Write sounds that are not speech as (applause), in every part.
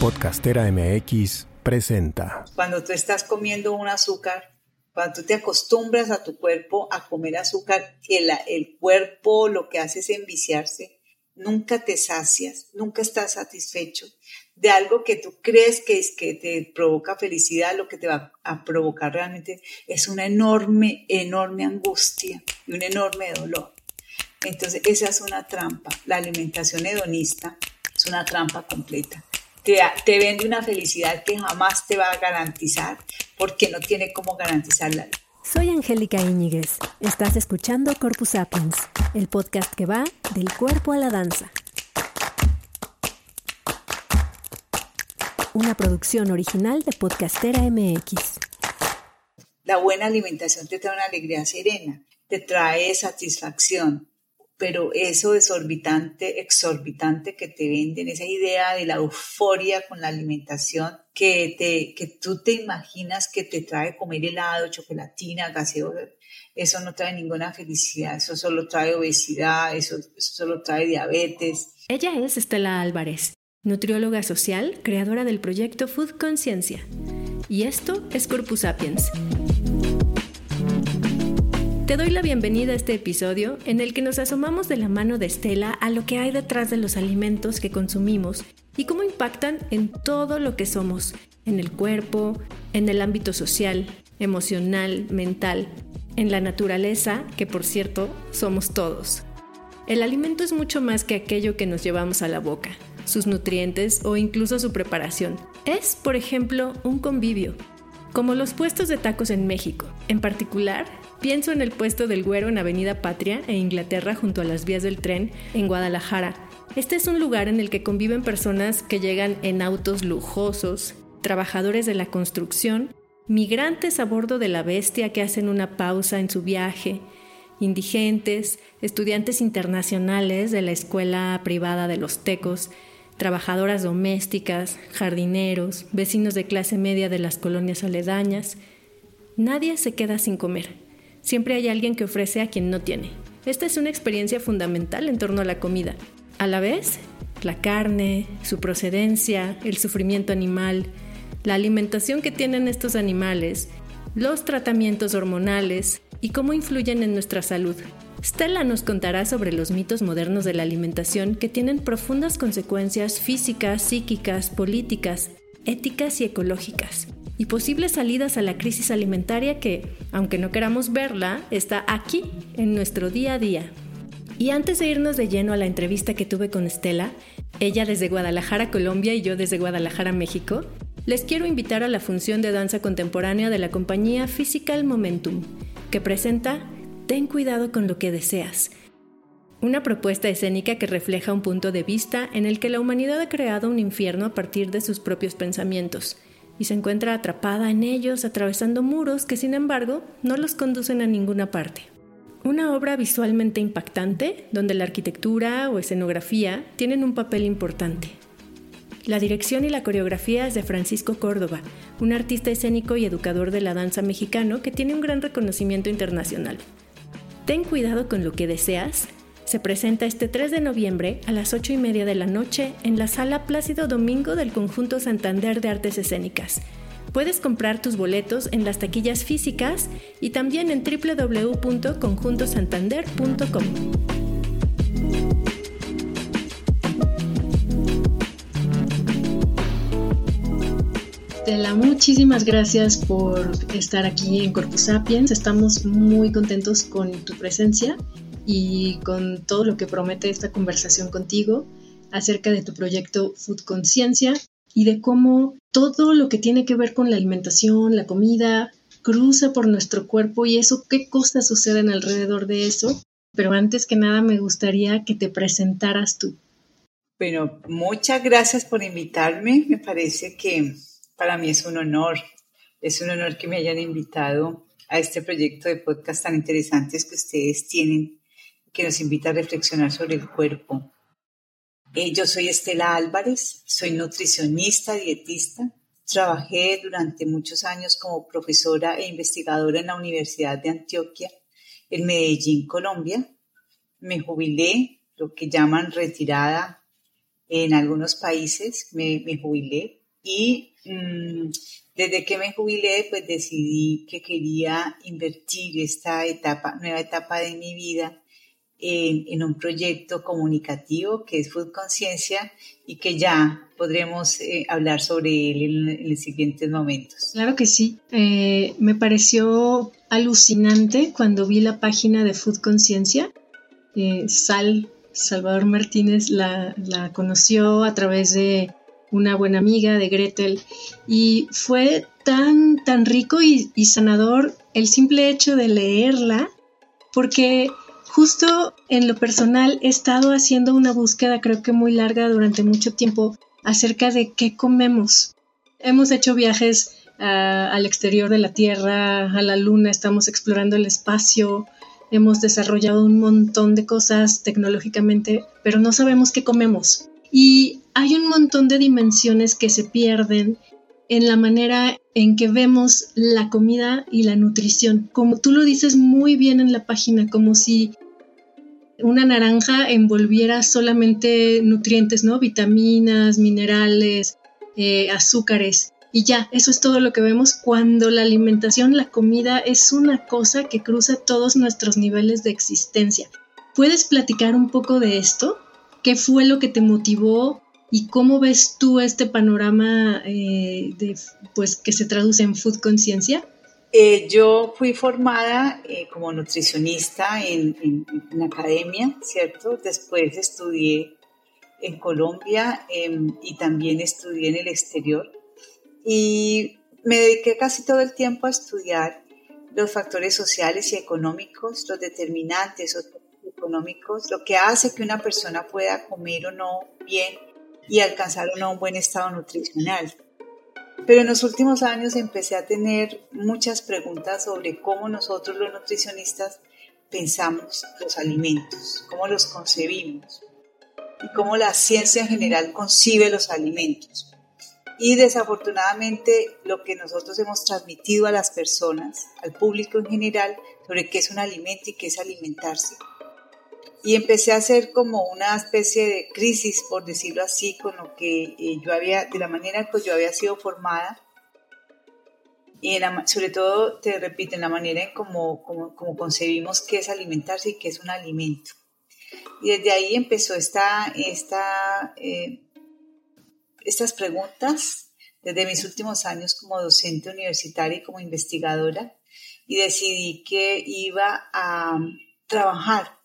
Podcastera MX presenta. Cuando tú estás comiendo un azúcar, cuando tú te acostumbras a tu cuerpo a comer azúcar, el, el cuerpo lo que hace es enviciarse, nunca te sacias, nunca estás satisfecho de algo que tú crees que es que te provoca felicidad, lo que te va a provocar realmente es una enorme, enorme angustia y un enorme dolor. Entonces, esa es una trampa. La alimentación hedonista es una trampa completa. Te, te vende una felicidad que jamás te va a garantizar porque no tiene cómo garantizarla. Soy Angélica Íñiguez. Estás escuchando Corpus Sapiens, el podcast que va del cuerpo a la danza. Una producción original de Podcastera MX. La buena alimentación te trae una alegría serena, te trae satisfacción, pero eso desorbitante, exorbitante que te venden, esa idea de la euforia con la alimentación, que, te, que tú te imaginas que te trae comer helado, chocolatina, gaseosa, eso no trae ninguna felicidad, eso solo trae obesidad, eso, eso solo trae diabetes. Ella es Estela Álvarez, nutrióloga social, creadora del proyecto Food Conciencia. Y esto es Corpus Sapiens te doy la bienvenida a este episodio en el que nos asomamos de la mano de Estela a lo que hay detrás de los alimentos que consumimos y cómo impactan en todo lo que somos, en el cuerpo, en el ámbito social, emocional, mental, en la naturaleza, que por cierto somos todos. El alimento es mucho más que aquello que nos llevamos a la boca, sus nutrientes o incluso su preparación. Es, por ejemplo, un convivio, como los puestos de tacos en México, en particular Pienso en el puesto del Güero en Avenida Patria, e Inglaterra, junto a las vías del tren, en Guadalajara. Este es un lugar en el que conviven personas que llegan en autos lujosos, trabajadores de la construcción, migrantes a bordo de la bestia que hacen una pausa en su viaje, indigentes, estudiantes internacionales de la escuela privada de los tecos, trabajadoras domésticas, jardineros, vecinos de clase media de las colonias aledañas. Nadie se queda sin comer. Siempre hay alguien que ofrece a quien no tiene. Esta es una experiencia fundamental en torno a la comida. A la vez, la carne, su procedencia, el sufrimiento animal, la alimentación que tienen estos animales, los tratamientos hormonales y cómo influyen en nuestra salud. Stella nos contará sobre los mitos modernos de la alimentación que tienen profundas consecuencias físicas, psíquicas, políticas, éticas y ecológicas y posibles salidas a la crisis alimentaria que, aunque no queramos verla, está aquí en nuestro día a día. Y antes de irnos de lleno a la entrevista que tuve con Estela, ella desde Guadalajara, Colombia y yo desde Guadalajara, México, les quiero invitar a la función de danza contemporánea de la compañía Physical Momentum, que presenta Ten cuidado con lo que deseas. Una propuesta escénica que refleja un punto de vista en el que la humanidad ha creado un infierno a partir de sus propios pensamientos y se encuentra atrapada en ellos atravesando muros que sin embargo no los conducen a ninguna parte. Una obra visualmente impactante donde la arquitectura o escenografía tienen un papel importante. La dirección y la coreografía es de Francisco Córdoba, un artista escénico y educador de la danza mexicano que tiene un gran reconocimiento internacional. Ten cuidado con lo que deseas se presenta este 3 de noviembre a las 8 y media de la noche en la sala Plácido Domingo del Conjunto Santander de Artes Escénicas. Puedes comprar tus boletos en las taquillas físicas y también en www.conjuntosantander.com. Muchísimas gracias por estar aquí en Corpus Sapiens. Estamos muy contentos con tu presencia y con todo lo que promete esta conversación contigo acerca de tu proyecto Food Conciencia y de cómo todo lo que tiene que ver con la alimentación, la comida, cruza por nuestro cuerpo y eso, qué cosas suceden alrededor de eso. Pero antes que nada me gustaría que te presentaras tú. Bueno, muchas gracias por invitarme. Me parece que para mí es un honor, es un honor que me hayan invitado a este proyecto de podcast tan interesantes que ustedes tienen que nos invita a reflexionar sobre el cuerpo. Eh, yo soy Estela Álvarez, soy nutricionista, dietista. Trabajé durante muchos años como profesora e investigadora en la Universidad de Antioquia, en Medellín, Colombia. Me jubilé, lo que llaman retirada, en algunos países, me, me jubilé y mm, desde que me jubilé, pues decidí que quería invertir esta etapa, nueva etapa de mi vida en, un proyecto comunicativo que es Food Conciencia y que ya podremos eh, hablar sobre él en, los siguientes momentos. Claro que sí. Eh, me pareció alucinante cuando vi la página de Food Conciencia. Eh, Sal, Salvador Martínez, la, la conoció a través de una buena amiga de Gretel y fue tan, tan rico y, y sanador el simple hecho de leerla porque Justo en lo personal he estado haciendo una búsqueda creo que muy larga durante mucho tiempo acerca de qué comemos. Hemos hecho viajes al exterior de la Tierra, a la Luna, estamos explorando el espacio, hemos desarrollado un montón de cosas tecnológicamente, pero no sabemos qué comemos. Y hay un montón de dimensiones que se pierden en la manera en que vemos la comida y la nutrición. Como tú lo dices muy bien en la página, como si una naranja envolviera solamente nutrientes, ¿no? Vitaminas, minerales, eh, azúcares. Y ya, eso es todo lo que vemos cuando la alimentación, la comida es una cosa que cruza todos nuestros niveles de existencia. ¿Puedes platicar un poco de esto? ¿Qué fue lo que te motivó y cómo ves tú este panorama eh, de, pues, que se traduce en food conciencia? Eh, yo fui formada eh, como nutricionista en, en, academia, ¿cierto? Después estudié en Colombia em, y también estudié en el exterior. Y me dediqué casi todo el tiempo a estudiar los factores sociales y económicos, los determinantes económicos, lo que hace que una persona pueda comer o no bien y alcanzar o no un buen estado nutricional. Pero en los últimos años empecé a tener muchas preguntas sobre cómo nosotros los nutricionistas pensamos los alimentos, cómo los concebimos y cómo la ciencia en general concibe los alimentos. Y desafortunadamente lo que nosotros hemos transmitido a las personas, al público en general, sobre qué es un alimento y qué es alimentarse, y empecé a hacer como una especie de crisis, por decirlo así, con lo que eh, yo había, de la manera que yo había sido formada. Y sobre todo, te repito, en la manera en cómo, como, concebimos qué es alimentarse y qué es un alimento. Y desde ahí empezó esta, esta, eh, estas preguntas desde mis últimos años como docente universitaria y como investigadora. Y decidí que iba a trabajar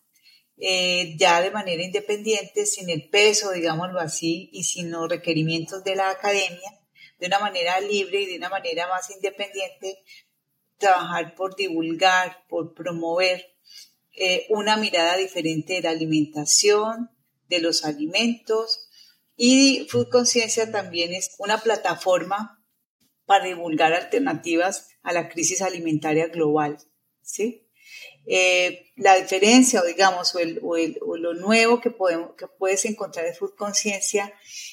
eh, ya de manera independiente, sin el peso, digámoslo así, y sin los requerimientos de la academia, de una manera libre y de una manera más independiente, trabajar por divulgar, por promover eh, una mirada diferente de la alimentación, de los alimentos, y Food Conciencia también es una plataforma para divulgar alternativas a la crisis alimentaria global, ¿sí? Eh, la diferencia, o digamos, o, el, o, el, o, lo nuevo que, podemos, que puedes encontrar en Food Conciencia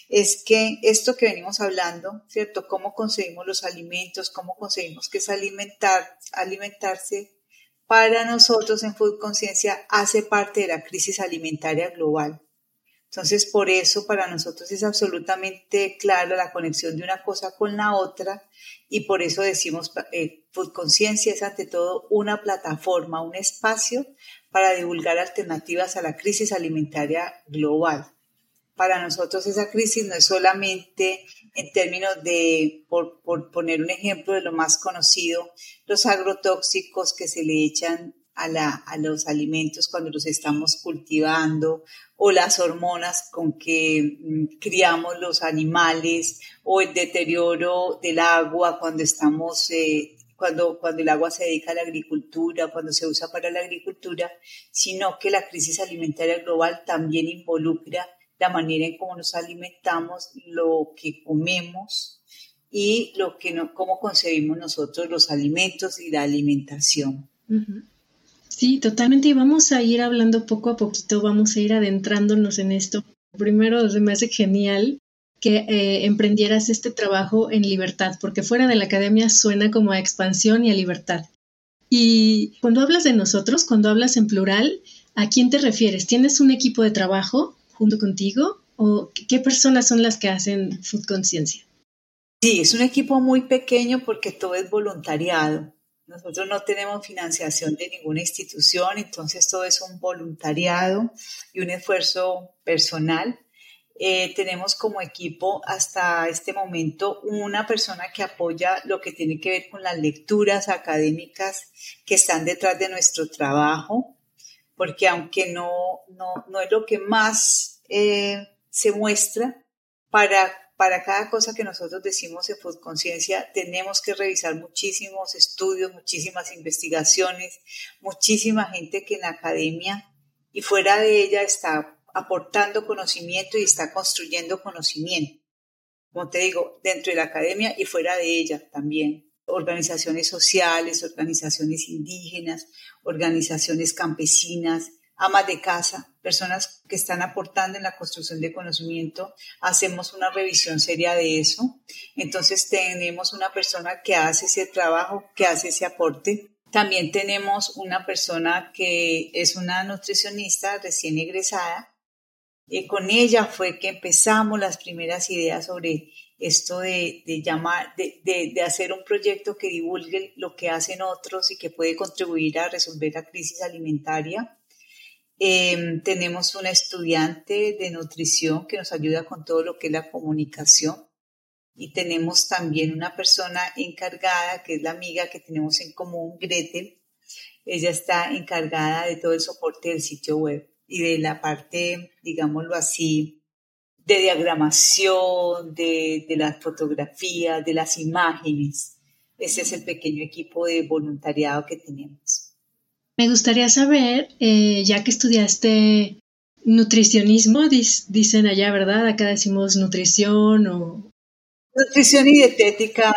es que esto que venimos hablando, ¿cierto? Cómo conseguimos los alimentos, cómo conseguimos que es alimentar, alimentarse, para nosotros en Food Conciencia hace parte de la crisis alimentaria global. Entonces, por eso para nosotros es absolutamente claro la conexión de una cosa con la otra y por eso decimos, eh, Food Conciencia es ante todo una plataforma, un espacio para divulgar alternativas a la crisis alimentaria global. Para nosotros esa crisis no es solamente en términos de, por, por poner un ejemplo de lo más conocido, los agrotóxicos que se le echan a, la, a, los alimentos cuando los estamos cultivando o las hormonas con que mm, criamos los animales o el deterioro del agua cuando estamos eh, cuando, cuando el agua se dedica a la agricultura, cuando se usa para la agricultura, sino que la crisis alimentaria global también involucra la manera en cómo nos alimentamos, lo que comemos y lo que no, cómo concebimos nosotros los alimentos y la alimentación. Sí, totalmente. Y vamos a ir hablando poco a poquito, vamos a ir adentrándonos en esto. Primero, se me hace genial que eh, emprendieras este trabajo en libertad, porque fuera de la academia suena como a expansión y a libertad. Y cuando hablas de nosotros, cuando hablas en plural, ¿a quién te refieres? ¿Tienes un equipo de trabajo junto contigo? o qué personas son las que hacen Food Conciencia? Sí, es un equipo muy pequeño porque todo es voluntariado. Nosotros no tenemos financiación de ninguna institución, entonces todo es un voluntariado y un esfuerzo personal. Eh, tenemos como equipo hasta este momento una persona que apoya lo que tiene que ver con las lecturas académicas que están detrás de nuestro trabajo, porque aunque no, no, no es lo que más eh, se muestra, para para cada cosa que nosotros decimos en Conciencia, tenemos que revisar muchísimos estudios, muchísimas investigaciones, muchísima gente que en la academia y fuera de ella está aportando conocimiento y está construyendo conocimiento. Como te digo, dentro de la academia y fuera de ella también. Organizaciones sociales, organizaciones indígenas, organizaciones campesinas, amas de casa, personas que están aportando en la construcción de conocimiento, hacemos una revisión seria de eso. Entonces tenemos una persona que hace ese trabajo, que hace ese aporte. También tenemos una persona que es una nutricionista recién egresada. Y con ella fue que empezamos las primeras ideas sobre esto de, llamar, de, de, hacer un proyecto que divulgue lo que hacen otros y que puede contribuir a resolver la crisis alimentaria. Em, tenemos una estudiante de nutrición que nos ayuda con todo lo que es la comunicación. Y tenemos también una persona encargada, que es la amiga que tenemos en común, Gretel. Ella está encargada de todo el soporte del sitio web y de la parte, digámoslo así, de diagramación, de, de las fotografías, de las imágenes. Ese es el pequeño equipo de voluntariado que tenemos. Me gustaría saber, eh, ya que estudiaste nutricionismo, dicen allá, ¿verdad? Acá decimos nutrición o... Nutrición y dietética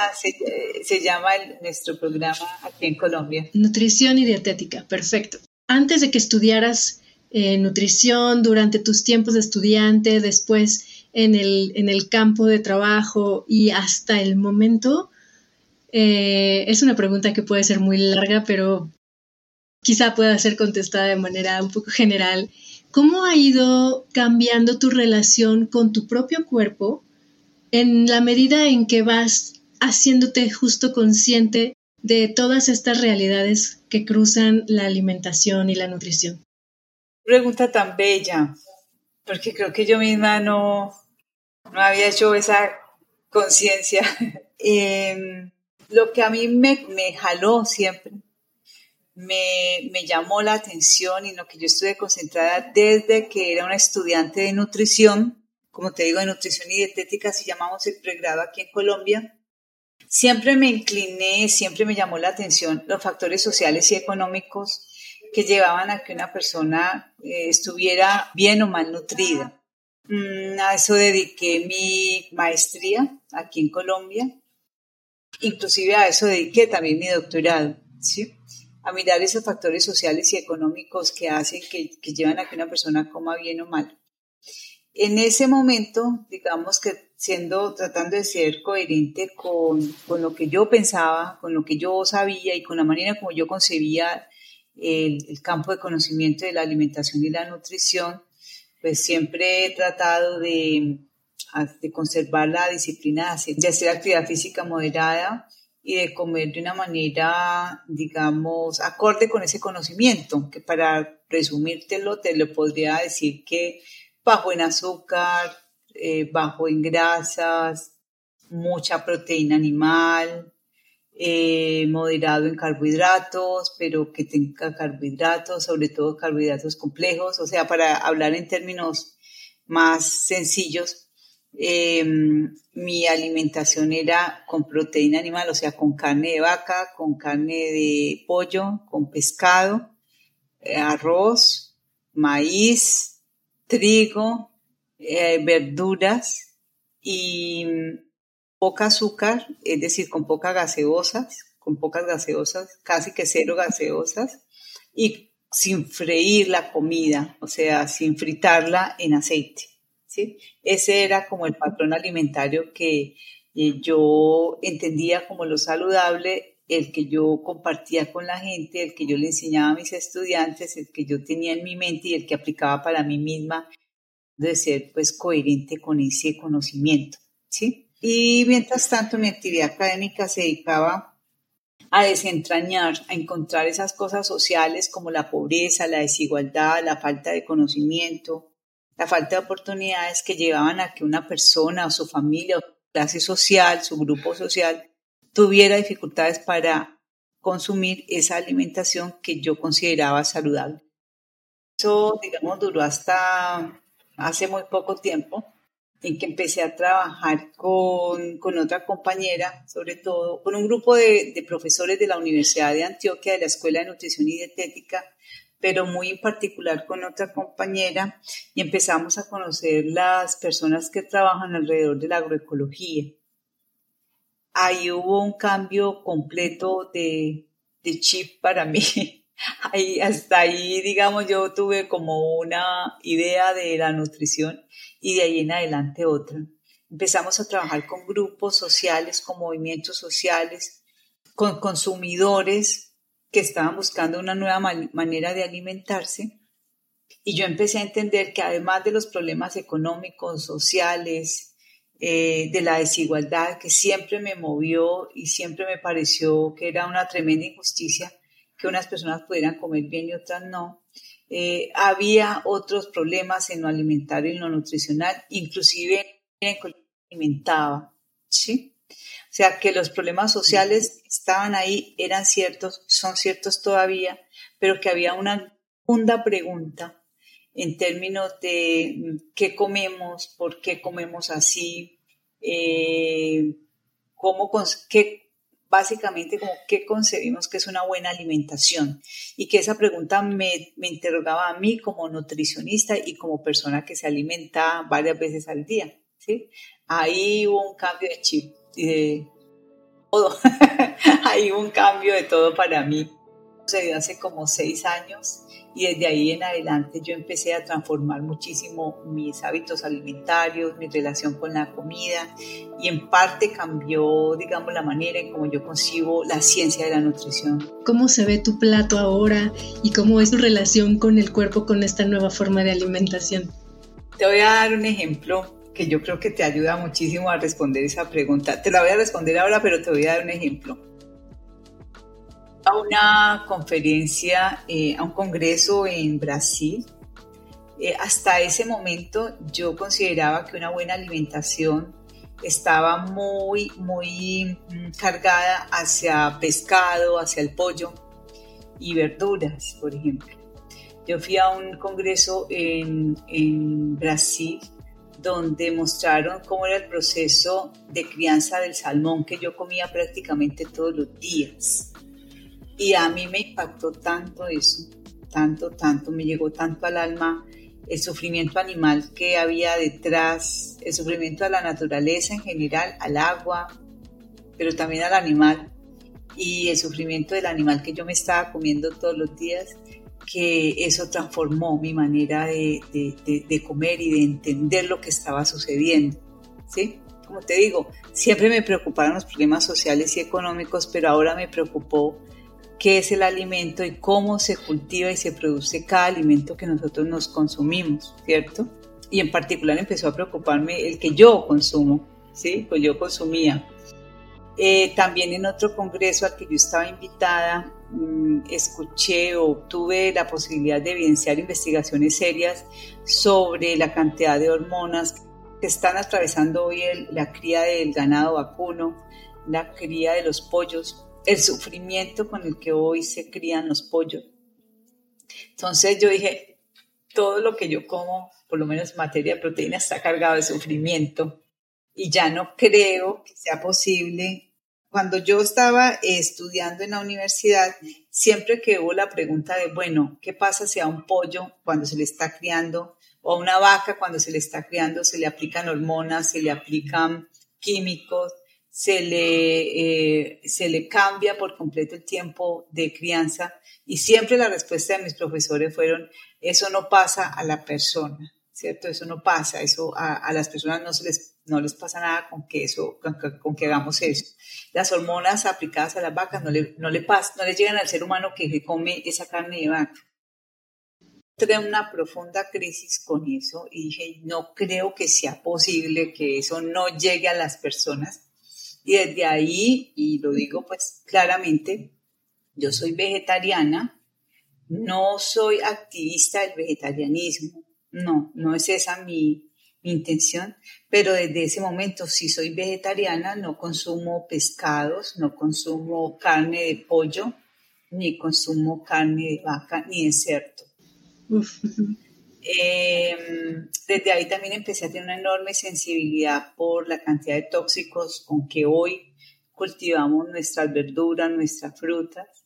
se, llama nuestro programa aquí en Colombia. Nutrición y dietética, perfecto. Antes de que estudiaras eh, nutrición, durante tus tiempos de estudiante, después en el, en el campo de trabajo y hasta el momento, eh, es una pregunta que puede ser muy larga, pero quizá pueda ser contestada de manera un poco general. ¿Cómo ha ido cambiando tu relación con tu propio cuerpo en la medida en que vas haciéndote justo consciente de todas estas realidades que cruzan la alimentación y la nutrición? Pregunta tan bella, porque creo que yo misma no, no había hecho esa conciencia. (laughs) Em, lo que a mí me, me jaló siempre me, llamó la atención y lo que yo estuve concentrada desde que era una estudiante de nutrición, como te digo, de nutrición y dietética, si llamamos el pregrado aquí en Colombia. Siempre me incliné, siempre me llamó la atención los factores sociales y económicos que llevaban a que una persona eh, estuviera bien o mal nutrida. Mm, a eso dediqué mi maestría aquí en Colombia. Inclusive a eso dediqué también mi doctorado. ¿sí? A mirar esos factores sociales y económicos que hacen, que, que llevan a que una persona coma bien o mal. En ese momento, digamos que siendo, tratando de ser coherente con, con, lo que yo pensaba, con lo que yo sabía y con la manera como yo concebía el, el, campo de conocimiento de la alimentación y la nutrición, pues siempre he tratado de, de conservar la disciplina de hacer actividad física moderada, y de comer de una manera, digamos, acorde con ese conocimiento, que para resumírtelo te lo podría decir que bajo en azúcar, eh, bajo en grasas, mucha proteína animal, eh, moderado en carbohidratos, pero que tenga carbohidratos, sobre todo carbohidratos complejos, o sea, para hablar en términos más sencillos, Em, mi alimentación era con proteína animal, o sea, con carne de vaca, con carne de pollo, con pescado, eh, arroz, maíz, trigo, eh, verduras y mm, poca azúcar, es decir, con pocas gaseosas, con pocas gaseosas, casi que cero gaseosas, y sin freír la comida, o sea, sin fritarla en aceite. Ese era como el patrón alimentario que eh, yo entendía como lo saludable, el que yo compartía con la gente, el que yo le enseñaba a mis estudiantes, el que yo tenía en mi mente y el que aplicaba para mí misma de ser pues coherente con ese conocimiento, ¿sí? Y mientras tanto mi actividad académica se dedicaba a desentrañar, a encontrar esas cosas sociales como la pobreza, la desigualdad, la falta de conocimiento, la falta de oportunidades que llevaban a que una persona o su familia o clase social, su grupo social, tuviera dificultades para consumir esa alimentación que yo consideraba saludable. Eso, digamos, duró hasta hace muy poco tiempo, en que empecé a trabajar con, con otra compañera, sobre todo con un grupo de, de, profesores de la Universidad de Antioquia, de la Escuela de Nutrición y Dietética, pero muy en particular con otra compañera, y empezamos a conocer las personas que trabajan alrededor de la agroecología. Ahí hubo un cambio completo de, chip para mí (laughs) ahí, hasta ahí, digamos, yo tuve como una idea de la nutrición y de ahí en adelante otra. Empezamos a trabajar con grupos sociales, con movimientos sociales, con consumidores que estaban buscando una nueva manera de alimentarse. Y yo empecé a entender que además de los problemas económicos, sociales, eh, de la desigualdad que siempre me movió y siempre me pareció que era una tremenda injusticia, que unas personas pudieran comer bien y otras no. Eh, había otros problemas en lo alimentario y en lo nutricional, inclusive en lo alimentaba, ¿sí? O sea, que los problemas sociales estaban ahí, eran ciertos, son ciertos todavía, pero que había una segunda pregunta en términos de qué comemos, por qué comemos así, eh, cómo, qué, básicamente como qué concebimos que es una buena alimentación y que esa pregunta me, me, interrogaba a mí como nutricionista y como persona que se alimenta varias veces al día. ¿sí? Ahí hubo un cambio de chip de todo. (laughs) Ahí hubo un cambio de todo para mí. Sucedió hace como seis años y desde ahí en adelante yo empecé a transformar muchísimo mis hábitos alimentarios, mi relación con la comida y en parte cambió, digamos, la manera en cómo yo concibo la ciencia de la nutrición. ¿Cómo se ve tu plato ahora y cómo es tu relación con el cuerpo con esta nueva forma de alimentación? Te voy a dar un ejemplo que yo creo que te ayuda muchísimo a responder esa pregunta. Te la voy a responder ahora, pero te voy a dar un ejemplo a una conferencia, eh, a un congreso en Brasil. Eh, hasta ese momento yo consideraba que una buena alimentación estaba muy, muy mm, cargada hacia pescado, hacia el pollo y verduras, por ejemplo. Yo fui a un congreso en, en Brasil donde mostraron cómo era el proceso de crianza del salmón que yo comía prácticamente todos los días. Y a mí me impactó tanto eso, tanto, tanto, me llegó tanto al alma el sufrimiento animal que había detrás, el sufrimiento a la naturaleza en general, al agua, pero también al animal, y el sufrimiento del animal que yo me estaba comiendo todos los días, que eso transformó mi manera de, comer y de entender lo que estaba sucediendo. ¿sí? Como te digo, siempre me preocuparon los problemas sociales y económicos, pero ahora me preocupó qué es el alimento y cómo se cultiva y se produce cada alimento que nosotros nos consumimos, ¿cierto? Y en particular empezó a preocuparme el que yo consumo, ¿sí? Pues yo consumía. Eh, también en otro congreso al que yo estaba invitada, escuché o tuve la posibilidad de evidenciar investigaciones serias sobre la cantidad de hormonas que están atravesando hoy la cría del ganado vacuno, la cría de los pollos, el sufrimiento con el que hoy se crían los pollos. Entonces yo dije, todo lo que yo como, por lo menos materia de proteína, está cargado de sufrimiento y ya no creo que sea posible. Cuando yo estaba estudiando en la universidad, siempre que hubo la pregunta de, bueno, ¿qué pasa si a un pollo cuando se le está criando o a una vaca cuando se le está criando se le aplican hormonas, se le aplican químicos? se le, eh, se le cambia por completo el tiempo de crianza y siempre la respuesta de mis profesores fueron, eso no pasa a la persona, ¿cierto? Eso no pasa, eso a, las personas no, se les, no les pasa nada con que, eso, con, que hagamos eso. Las hormonas aplicadas a las vacas no le, no le, no le llegan al ser humano que come esa carne de vaca. en una profunda crisis con eso y dije, no creo que sea posible que eso no llegue a las personas. Y desde ahí, y lo digo pues claramente, yo soy vegetariana, no soy activista del vegetarianismo, no, no es esa mi, mi intención, pero desde ese momento sí soy vegetariana, no consumo pescados, no consumo carne de pollo, ni consumo carne de vaca, ni de cerdo. (laughs) Em, desde ahí también empecé a tener una enorme sensibilidad por la cantidad de tóxicos con que hoy cultivamos nuestras verduras, nuestras frutas.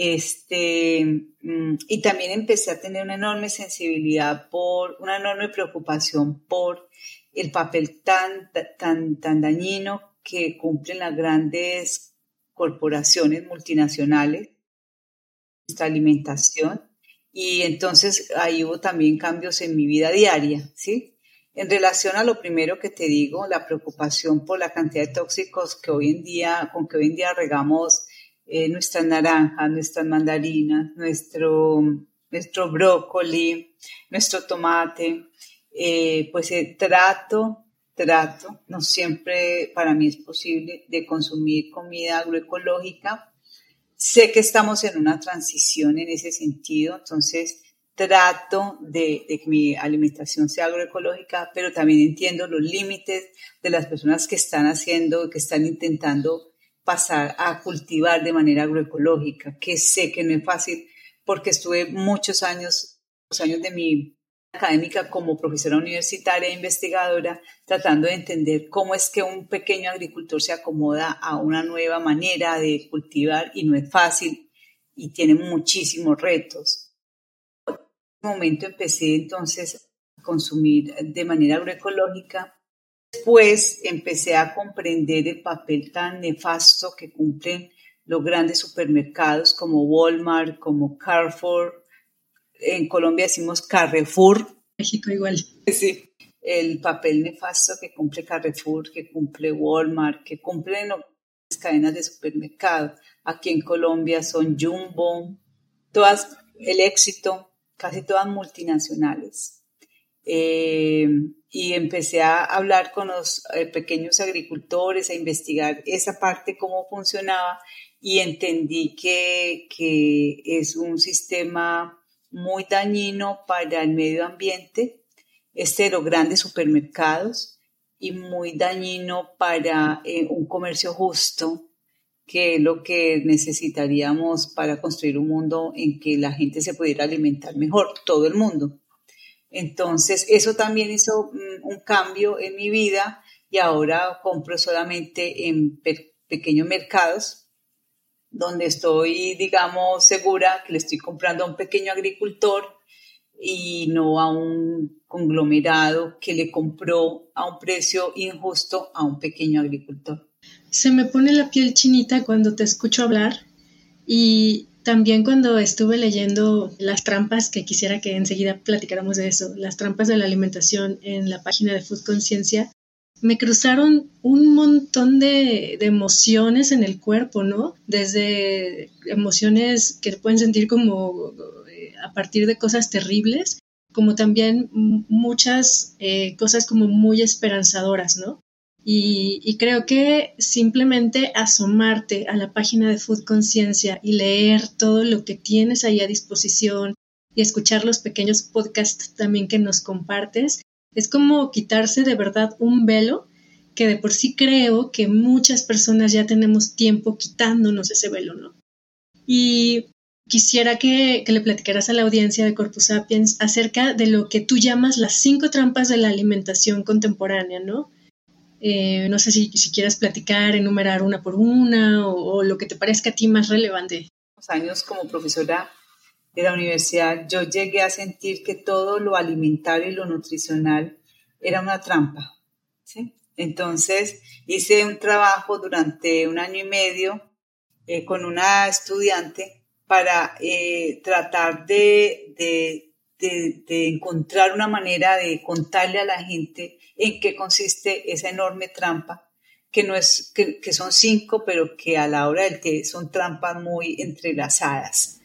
Este, mm, y también empecé a tener una enorme sensibilidad por, una enorme preocupación por el papel tan, tan, tan dañino que cumplen las grandes corporaciones multinacionales, nuestra alimentación, y entonces ahí hubo también cambios en mi vida diaria, ¿sí? En relación a lo primero que te digo, la preocupación por la cantidad de tóxicos que hoy en día, con que hoy en día regamos eh, nuestras naranjas, nuestras mandarinas, nuestro, nuestro brócoli, nuestro tomate, eh, pues eh, trato, trato, no siempre para mí es posible, de consumir comida agroecológica, Sé que estamos en una transición en ese sentido, entonces trato de, que mi alimentación sea agroecológica, pero también entiendo los límites de las personas que están haciendo, que están intentando pasar a cultivar de manera agroecológica, que sé que no es fácil porque estuve muchos años, los años de mi académica como profesora universitaria e investigadora, tratando de entender cómo es que un pequeño agricultor se acomoda a una nueva manera de cultivar y no es fácil y tiene muchísimos retos. En ese momento empecé entonces a consumir de manera agroecológica. Después empecé a comprender el papel tan nefasto que cumplen los grandes supermercados como Walmart, como Carrefour, en Colombia decimos Carrefour. México igual. Sí, el papel nefasto que cumple Carrefour, que cumple Walmart, que cumplen las cadenas de supermercado. Aquí en Colombia son Jumbo, todas, el éxito, casi todas multinacionales. Eh, y empecé a hablar con los eh, pequeños agricultores, a investigar esa parte, cómo funcionaba, y entendí que, que es un sistema muy dañino para el medio ambiente, este de los grandes supermercados, y muy dañino para eh, un comercio justo, que es lo que necesitaríamos para construir un mundo en que la gente se pudiera alimentar mejor, todo el mundo. Entonces, eso también hizo mm, un cambio en mi vida y ahora compro solamente en pequeños mercados donde estoy, digamos, segura que le estoy comprando a un pequeño agricultor y no a un conglomerado que le compró a un precio injusto a un pequeño agricultor. Se me pone la piel chinita cuando te escucho hablar y también cuando estuve leyendo las trampas, que quisiera que enseguida platicáramos de eso, las trampas de la alimentación en la página de Food Conciencia, me cruzaron un montón de, emociones en el cuerpo, ¿no? Desde emociones que pueden sentir como eh, a partir de cosas terribles, como también muchas eh, cosas como muy esperanzadoras, ¿no? Y, creo que simplemente asomarte a la página de Food Conciencia y leer todo lo que tienes ahí a disposición y escuchar los pequeños podcasts también que nos compartes, es como quitarse de verdad un velo que de por sí creo que muchas personas ya tenemos tiempo quitándonos ese velo, ¿no? Y quisiera que, le platicaras a la audiencia de Corpus Sapiens acerca de lo que tú llamas las cinco trampas de la alimentación contemporánea, ¿no? Eh, no sé si, si quieras platicar, enumerar una por una o, lo que te parezca a ti más relevante. Años como profesora de la universidad, yo llegué a sentir que todo lo alimentario y lo nutricional era una trampa. ¿sí? Entonces hice un trabajo durante un año y medio eh, con una estudiante para eh, tratar de, de, encontrar una manera de contarle a la gente en qué consiste esa enorme trampa que, no es, que, que, son cinco, pero que a la hora del té son trampas muy entrelazadas.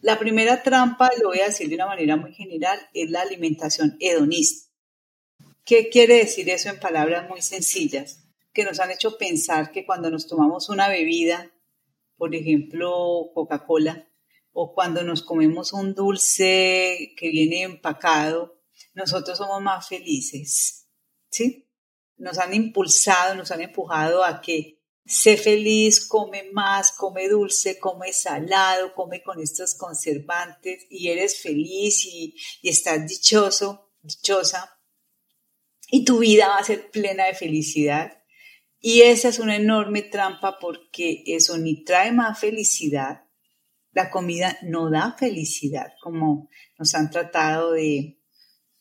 La primera trampa, lo voy a decir de una manera muy general, es la alimentación hedonista. ¿Qué quiere decir eso en palabras muy sencillas? Que nos han hecho pensar que cuando nos tomamos una bebida, por ejemplo, Coca-Cola, o cuando nos comemos un dulce que viene empacado, nosotros somos más felices. ¿Sí? nos han impulsado, nos han empujado a que sé feliz, come más, come dulce, come salado, come con estos conservantes y eres feliz y, estás dichoso, dichosa. Y tu vida va a ser plena de felicidad. Y esa es una enorme trampa porque eso ni trae más felicidad. La comida no da felicidad, como nos han tratado de,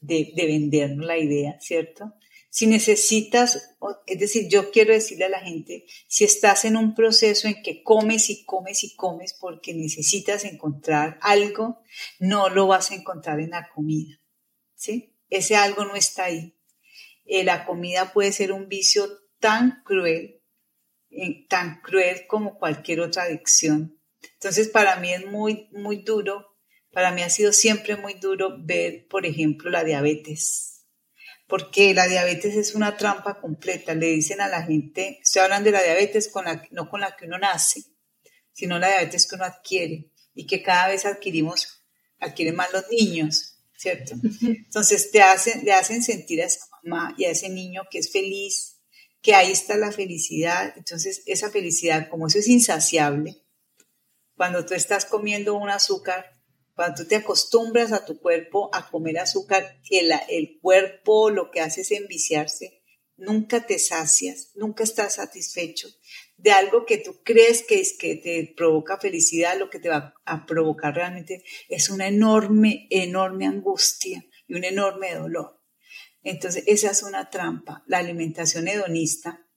de, de vendernos la idea, ¿cierto? Si necesitas, es decir, yo quiero decirle a la gente, si estás en un proceso en que comes y comes y comes porque necesitas encontrar algo, no lo vas a encontrar en la comida. ¿sí? Ese algo no está ahí. Eh, la comida puede ser un vicio tan cruel, tan cruel como cualquier otra adicción. Entonces, para mí es muy, muy duro, para mí ha sido siempre muy duro ver, por ejemplo, la diabetes porque la diabetes es una trampa completa. Le dicen a la gente, se hablan de la diabetes con la, no con la que uno nace, sino la diabetes que uno adquiere y que cada vez adquirimos, adquieren más los niños, ¿cierto? (laughs) Entonces te hacen, le hacen sentir a esa mamá y a ese niño que es feliz, que ahí está la felicidad. Entonces esa felicidad, como eso es insaciable, cuando tú estás comiendo un azúcar, cuando tú te acostumbras a tu cuerpo a comer azúcar, el, el cuerpo lo que hace es enviciarse, nunca te sacias, nunca estás satisfecho de algo que tú crees que, es, que te provoca felicidad, lo que te va a provocar realmente es una enorme, enorme angustia y un enorme dolor. Entonces, esa es una trampa. La alimentación hedonista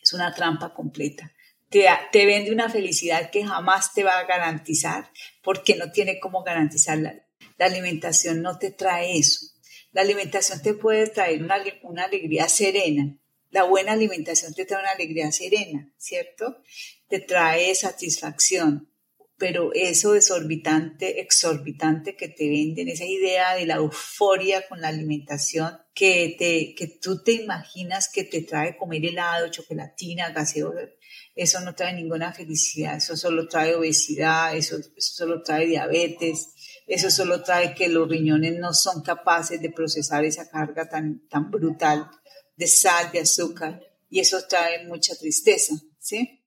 es una trampa completa te, vende una felicidad que jamás te va a garantizar, porque no tiene cómo garantizarla. La alimentación no te trae eso. La alimentación te puede traer una, una alegría serena. La buena alimentación te trae una alegría serena, ¿cierto? Te trae satisfacción, pero eso desorbitante, exorbitante que te venden, esa idea de la euforia con la alimentación, que, te, que tú te imaginas que te trae comer helado, chocolatina, gaseosa, eso no trae ninguna felicidad, eso solo trae obesidad, eso, solo trae diabetes, eso solo trae que los riñones no son capaces de procesar esa carga tan, tan brutal de sal, de azúcar, y eso trae mucha tristeza, ¿sí?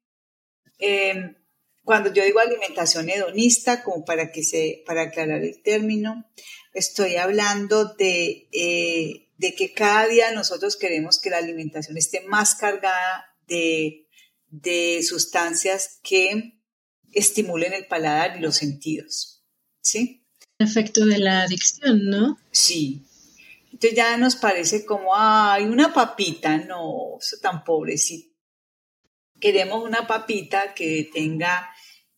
Em, cuando yo digo alimentación hedonista, como para que se, para aclarar el término, estoy hablando de, eh, de que cada día nosotros queremos que la alimentación esté más cargada de de sustancias que estimulen el paladar y los sentidos. ¿Sí? El efecto de la adicción, ¿no? Sí. Entonces ya nos parece como, ay, una papita, no, eso tan pobrecito. Queremos una papita que tenga,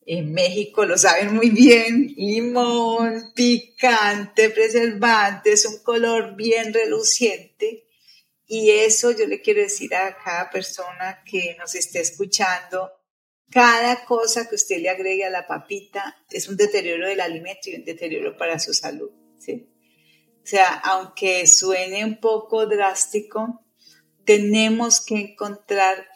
en México lo saben muy bien, limón, picante, preservantes, un color bien reluciente y eso yo le quiero decir a cada persona que nos esté escuchando, cada cosa que usted le agregue a la papita es un deterioro del alimento y un deterioro para su salud. ¿sí? O sea, aunque suene un poco drástico, tenemos que encontrar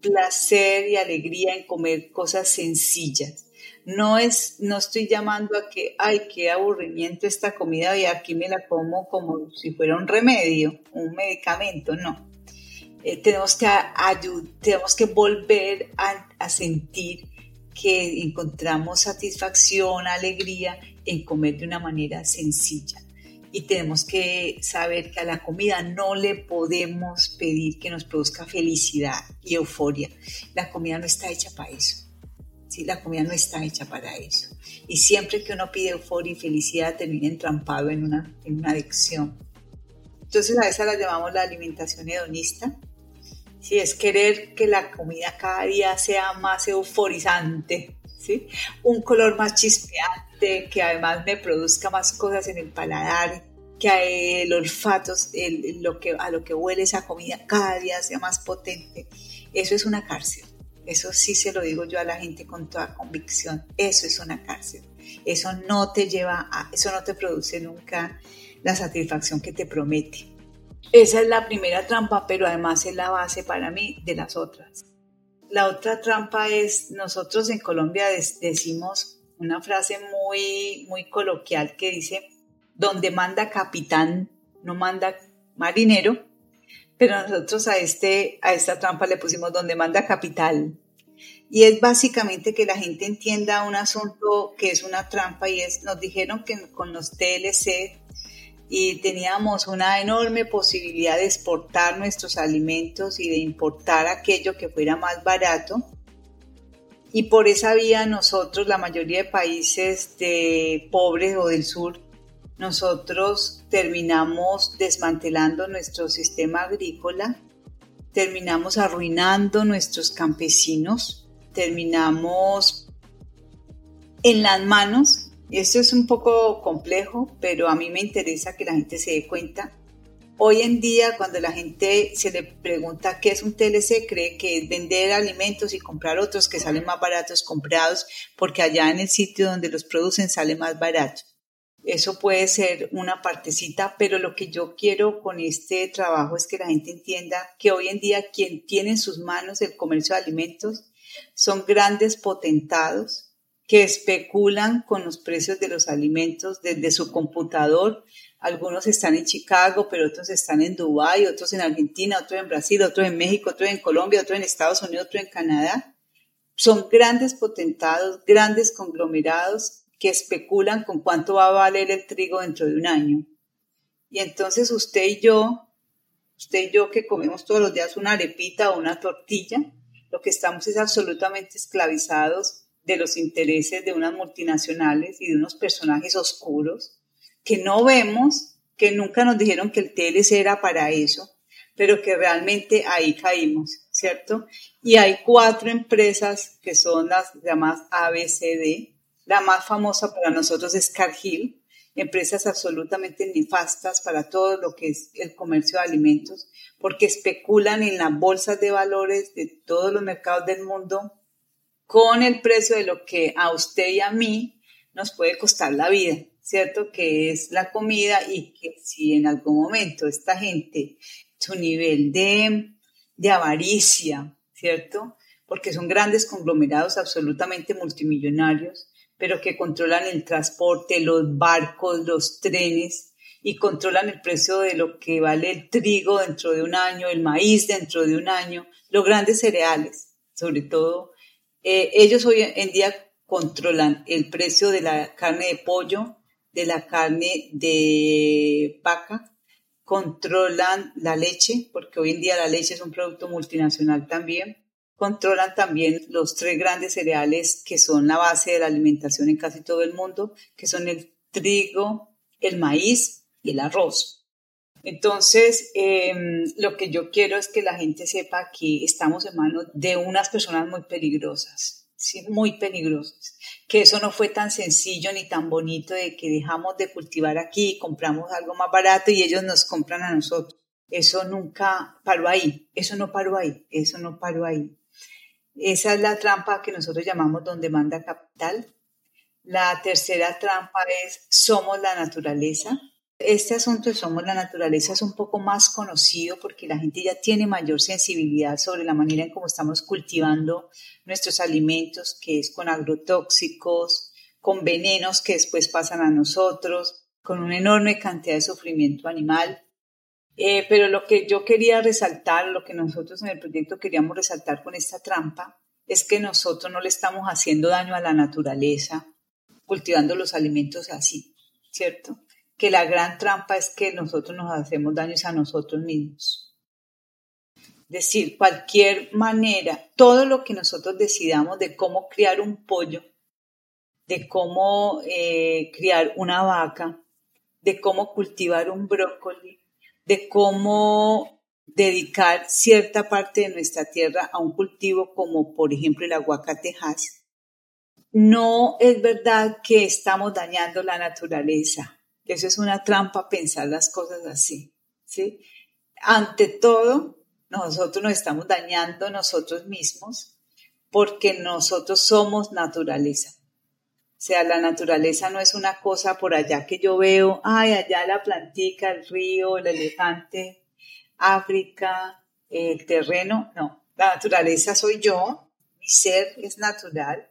placer y alegría en comer cosas sencillas. No es, no estoy llamando a que, ay, qué aburrimiento esta comida y aquí me la como como si fuera un remedio, un medicamento, no. Eh, tenemos, que tenemos que volver a, a sentir que encontramos satisfacción, alegría en comer de una manera sencilla. Y tenemos que saber que a la comida no le podemos pedir que nos produzca felicidad y euforia. La comida no está hecha para eso. La comida no está hecha para eso. Y siempre que uno pide euforia y felicidad termina entrampado en una, en una adicción. Entonces a esa la llamamos la alimentación hedonista. Si es querer que la comida cada día sea más euforizante, ¿sí? un color más chispeante, que además me produzca más cosas en el paladar, que el olfato, lo que, a lo que huele esa comida cada día sea más potente, eso es una cárcel. Eso sí se lo digo yo a la gente con toda convicción. Eso es una cárcel. Eso no te lleva a, eso no te produce nunca la satisfacción que te promete. Esa es la primera trampa, pero además es la base para mí de las otras. La otra trampa es, nosotros en Colombia decimos una frase muy, muy coloquial que dice, donde manda capitán, no manda marinero, pero nosotros a, este, a esta trampa le pusimos donde manda capital. Y es básicamente que la gente entienda un asunto que es una trampa y es, nos dijeron que con los TLC y teníamos una enorme posibilidad de exportar nuestros alimentos y de importar aquello que fuera más barato. Y por esa vía nosotros, la mayoría de países de pobres o del sur, nosotros terminamos desmantelando nuestro sistema agrícola, terminamos arruinando nuestros campesinos, terminamos en las manos, esto es un poco complejo, pero a mí me interesa que la gente se dé cuenta. Hoy en día, cuando la gente se le pregunta qué es un TLC, cree que es vender alimentos y comprar otros que salen más baratos comprados, porque allá en el sitio donde los producen sale más barato. Eso puede ser una partecita, pero lo que yo quiero con este trabajo es que la gente entienda que hoy en día quien tiene en sus manos el comercio de alimentos son grandes potentados que especulan con los precios de los alimentos desde su computador. Algunos están en Chicago, pero otros están en Dubái, otros en Argentina, otros en Brasil, otros en México, otros en Colombia, otros en Estados Unidos, otros en Canadá. Son grandes potentados, grandes conglomerados que especulan con cuánto va a valer el trigo dentro de un año. Y entonces usted y yo, usted y yo que comemos todos los días una arepita o una tortilla, lo que estamos es absolutamente esclavizados de los intereses de unas multinacionales y de unos personajes oscuros que no vemos, que nunca nos dijeron que el TLC era para eso, pero que realmente ahí caímos, ¿cierto? Y hay cuatro empresas que son las llamadas ABCD, la más famosa para nosotros es Cargill, empresas absolutamente nefastas para todo lo que es el comercio de alimentos, porque especulan en las bolsas de valores de todos los mercados del mundo con el precio de lo que a usted y a mí nos puede costar la vida, ¿cierto? Que es la comida y que si en algún momento esta gente, su nivel de, de avaricia, ¿cierto? Porque son grandes conglomerados absolutamente multimillonarios, pero que controlan el transporte, los barcos, los trenes y controlan el precio de lo que vale el trigo dentro de un año, el maíz dentro de un año, los grandes cereales, sobre todo. Eh, ellos hoy en día controlan el precio de la carne de pollo, de la carne de vaca, controlan la leche, porque hoy en día la leche es un producto multinacional también, controlan también los tres grandes cereales que son la base de la alimentación en casi todo el mundo, que son el trigo, el maíz y el arroz. Entonces, em, lo que yo quiero es que la gente sepa que estamos en manos de unas personas muy peligrosas, ¿sí? muy peligrosas, que eso no fue tan sencillo ni tan bonito de que dejamos de cultivar aquí compramos algo más barato y ellos nos compran a nosotros. Eso nunca paró ahí, eso no paró ahí, eso no paró ahí. Esa es la trampa que nosotros llamamos donde manda capital. La tercera trampa es somos la naturaleza. Este asunto de somos la naturaleza es un poco más conocido porque la gente ya tiene mayor sensibilidad sobre la manera en cómo estamos cultivando nuestros alimentos, que es con agrotóxicos, con venenos que después pasan a nosotros, con una enorme cantidad de sufrimiento animal. Eh, pero lo que yo quería resaltar, lo que nosotros en el proyecto queríamos resaltar con esta trampa, es que nosotros no le estamos haciendo daño a la naturaleza cultivando los alimentos así, ¿cierto? Que la gran trampa es que nosotros nos hacemos daños a nosotros mismos. Es decir, cualquier manera, todo lo que nosotros decidamos de cómo criar un pollo, de cómo eh, criar una vaca, de cómo cultivar un brócoli, de cómo dedicar cierta parte de nuestra tierra a un cultivo como por ejemplo el aguacatejas, no es verdad que estamos dañando la naturaleza. Eso es una trampa pensar las cosas así, ¿sí? Ante todo, nosotros nos estamos dañando nosotros mismos porque nosotros somos naturaleza. Sea, la naturaleza no es una cosa por allá que yo veo, ay, allá la plantica, el río, el elefante, África, el terreno. No, la naturaleza soy yo, mi ser es natural.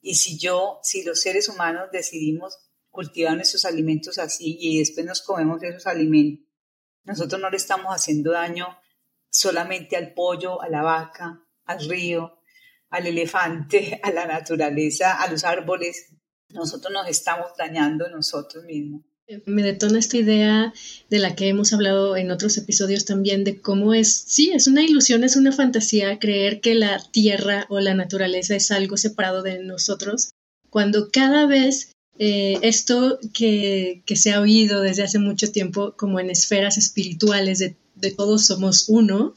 Y si yo, si los seres humanos decidimos cultivar nuestros alimentos así y después nos comemos esos alimentos, nosotros no le estamos haciendo daño solamente al pollo, a la vaca, al río, al elefante, (laughs) a la naturaleza, a los árboles. Nosotros nos estamos dañando nosotros mismos. Me detona esta idea de la que hemos hablado en otros episodios también, de cómo es, sí, es una ilusión, es una fantasía creer que la tierra o la naturaleza es algo separado de nosotros, cuando cada vez eh, esto que, que, se ha oído desde hace mucho tiempo como en esferas espirituales de, de todos somos uno,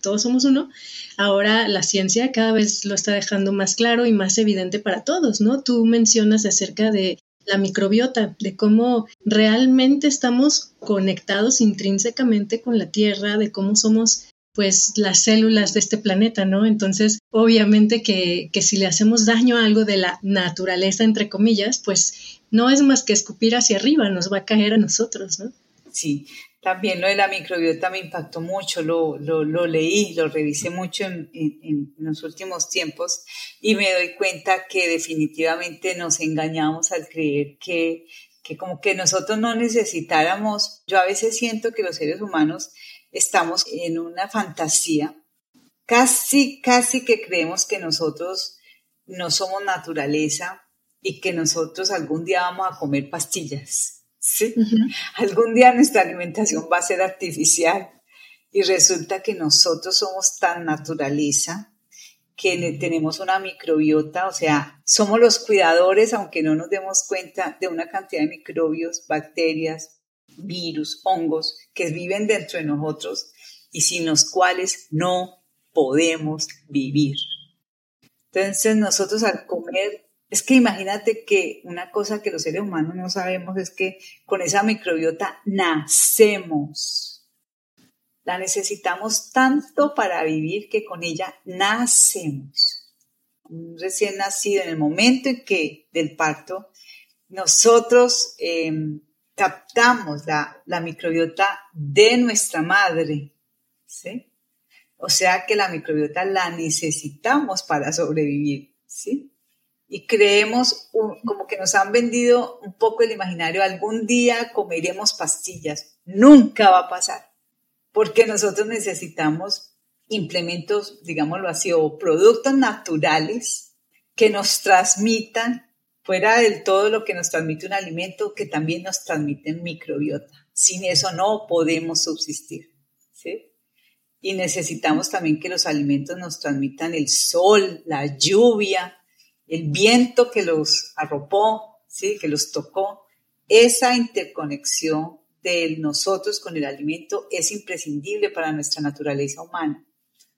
todos somos uno, ahora la ciencia cada vez lo está dejando más claro y más evidente para todos, ¿no? Tú mencionas acerca de la microbiota, de cómo realmente estamos conectados intrínsecamente con la Tierra, de cómo somos pues las células de este planeta, ¿no? Entonces, obviamente que, que si le hacemos daño a algo de la naturaleza, entre comillas, pues no es más que escupir hacia arriba, nos va a caer a nosotros, ¿no? Sí, también lo de la microbiota me impactó mucho, lo, lo, lo leí, lo revisé mucho en, en, los últimos tiempos y me doy cuenta que definitivamente nos engañamos al creer que, que como que nosotros no necesitáramos, yo a veces siento que los seres humanos estamos en una fantasía, casi, casi que creemos que nosotros no somos naturaleza y que nosotros algún día vamos a comer pastillas ¿sí? Algún día nuestra alimentación va a ser artificial y resulta que nosotros somos tan naturaleza que tenemos una microbiota, o sea, somos los cuidadores, aunque no nos demos cuenta, de una cantidad de microbios, bacterias, virus, hongos que viven dentro de nosotros y sin los cuales no podemos vivir. Entonces nosotros al comer es que imagínate que una cosa que los seres humanos no sabemos es que con esa microbiota nacemos. La necesitamos tanto para vivir que con ella nacemos. Un recién nacido, en el momento en que del parto, nosotros em, captamos la, la, microbiota de nuestra madre. ¿sí? O sea que la microbiota la necesitamos para sobrevivir. ¿sí? Y creemos como que nos han vendido un poco el imaginario, algún día comeremos pastillas. Nunca va a pasar, porque nosotros necesitamos implementos, digámoslo así, o productos naturales que nos transmitan, fuera del todo lo que nos transmite un alimento, que también nos transmiten microbiota. Sin eso no podemos subsistir. ¿sí? Y necesitamos también que los alimentos nos transmitan el sol, la lluvia, el viento que los arropó, ¿sí? que los tocó, esa interconexión de nosotros con el alimento es imprescindible para nuestra naturaleza humana.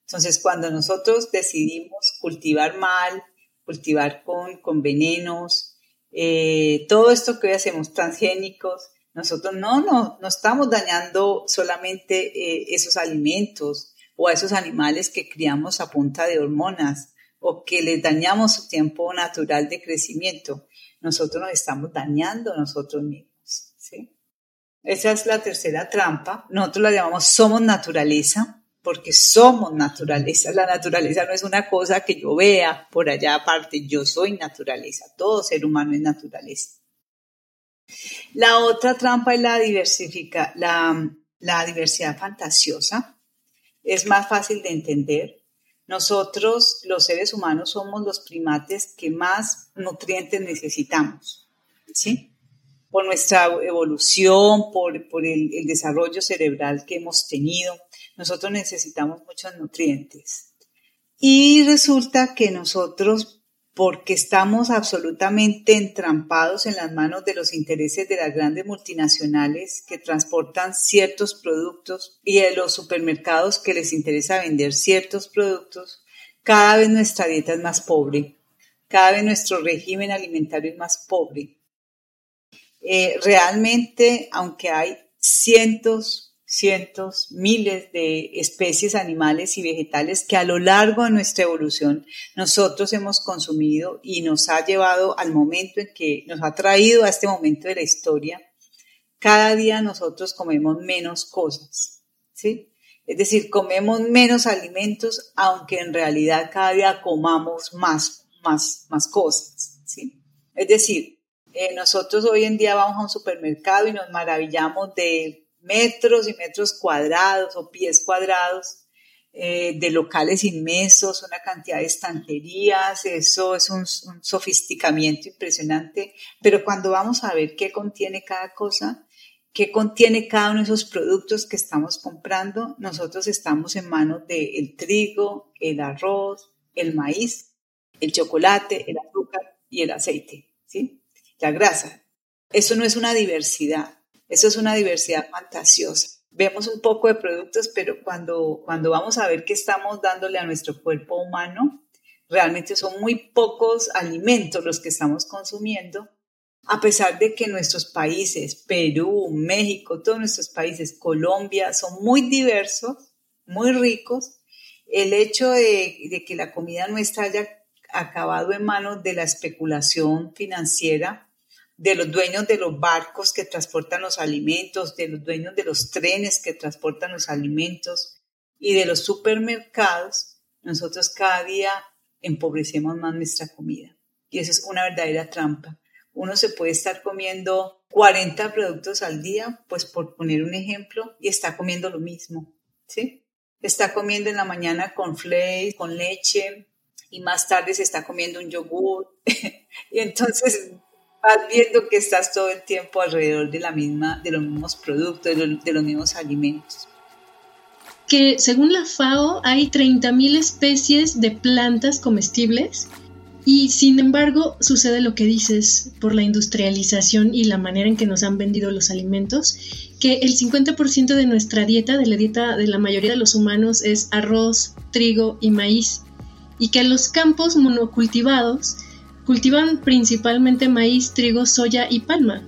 Entonces, cuando nosotros decidimos cultivar mal, cultivar con, con venenos, eh, todo esto que hoy hacemos transgénicos, nosotros no, no, no estamos dañando solamente eh, esos alimentos o a esos animales que criamos a punta de hormonas, o que les dañamos su tiempo natural de crecimiento, nosotros nos estamos dañando nosotros mismos. Esa es la tercera trampa. Nosotros la llamamos somos naturaleza, porque somos naturaleza. La naturaleza no es una cosa que yo vea por allá aparte, yo soy naturaleza, todo ser humano es naturaleza. La otra trampa es la, diversifica, la, la diversidad fantasiosa. Es más fácil de entender nosotros, los seres humanos, somos los primates que más nutrientes necesitamos, ¿sí? Por nuestra evolución, por, el, el desarrollo cerebral que hemos tenido, nosotros necesitamos muchos nutrientes. Y resulta que nosotros porque estamos absolutamente entrampados en las manos de los intereses de las grandes multinacionales que transportan ciertos productos y de los supermercados que les interesa vender ciertos productos, cada vez nuestra dieta es más pobre, cada vez nuestro régimen alimentario es más pobre. eh, realmente, aunque hay cientos, cientos, miles de especies animales y vegetales que a lo largo de nuestra evolución nosotros hemos consumido y nos ha llevado al momento en que nos ha traído a este momento de la historia, cada día nosotros comemos menos cosas, ¿sí? Es decir, comemos menos alimentos, aunque en realidad cada día comamos más, más, más cosas, ¿sí? Es decir, eh, nosotros hoy en día vamos a un supermercado y nos maravillamos de metros y metros cuadrados o pies cuadrados eh, de locales inmensos, una cantidad de estanterías, eso es un, sofisticamiento impresionante, pero cuando vamos a ver qué contiene cada cosa, qué contiene cada uno de esos productos que estamos comprando, nosotros estamos en manos del trigo, el arroz, el maíz, el chocolate, el azúcar y el aceite, ¿sí? la grasa. Eso no es una diversidad, eso es una diversidad fantasiosa. Vemos un poco de productos, pero cuando, cuando vamos a ver qué estamos dándole a nuestro cuerpo humano, realmente son muy pocos alimentos los que estamos consumiendo, a pesar de que nuestros países, Perú, México, todos nuestros países, Colombia, son muy diversos, muy ricos, el hecho de, que la comida nuestra haya acabado en manos de la especulación financiera de los dueños de los barcos que transportan los alimentos, de los dueños de los trenes que transportan los alimentos y de los supermercados, nosotros cada día empobrecemos más nuestra comida. Y eso es una verdadera trampa. Uno se puede estar comiendo 40 productos al día, pues por poner un ejemplo, y está comiendo lo mismo, ¿sí? Está comiendo en la mañana con flakes, con leche, y más tarde se está comiendo un yogur. (laughs) y entonces vas viendo que estás todo el tiempo alrededor de, la misma, de los mismos productos, de los, mismos alimentos. Que según la FAO hay 30.000 especies de plantas comestibles y sin embargo sucede lo que dices por la industrialización y la manera en que nos han vendido los alimentos, que el 50% de nuestra dieta, de la dieta de la mayoría de los humanos, es arroz, trigo y maíz, y que los campos monocultivados Cultivan principalmente maíz, trigo, soya y palma.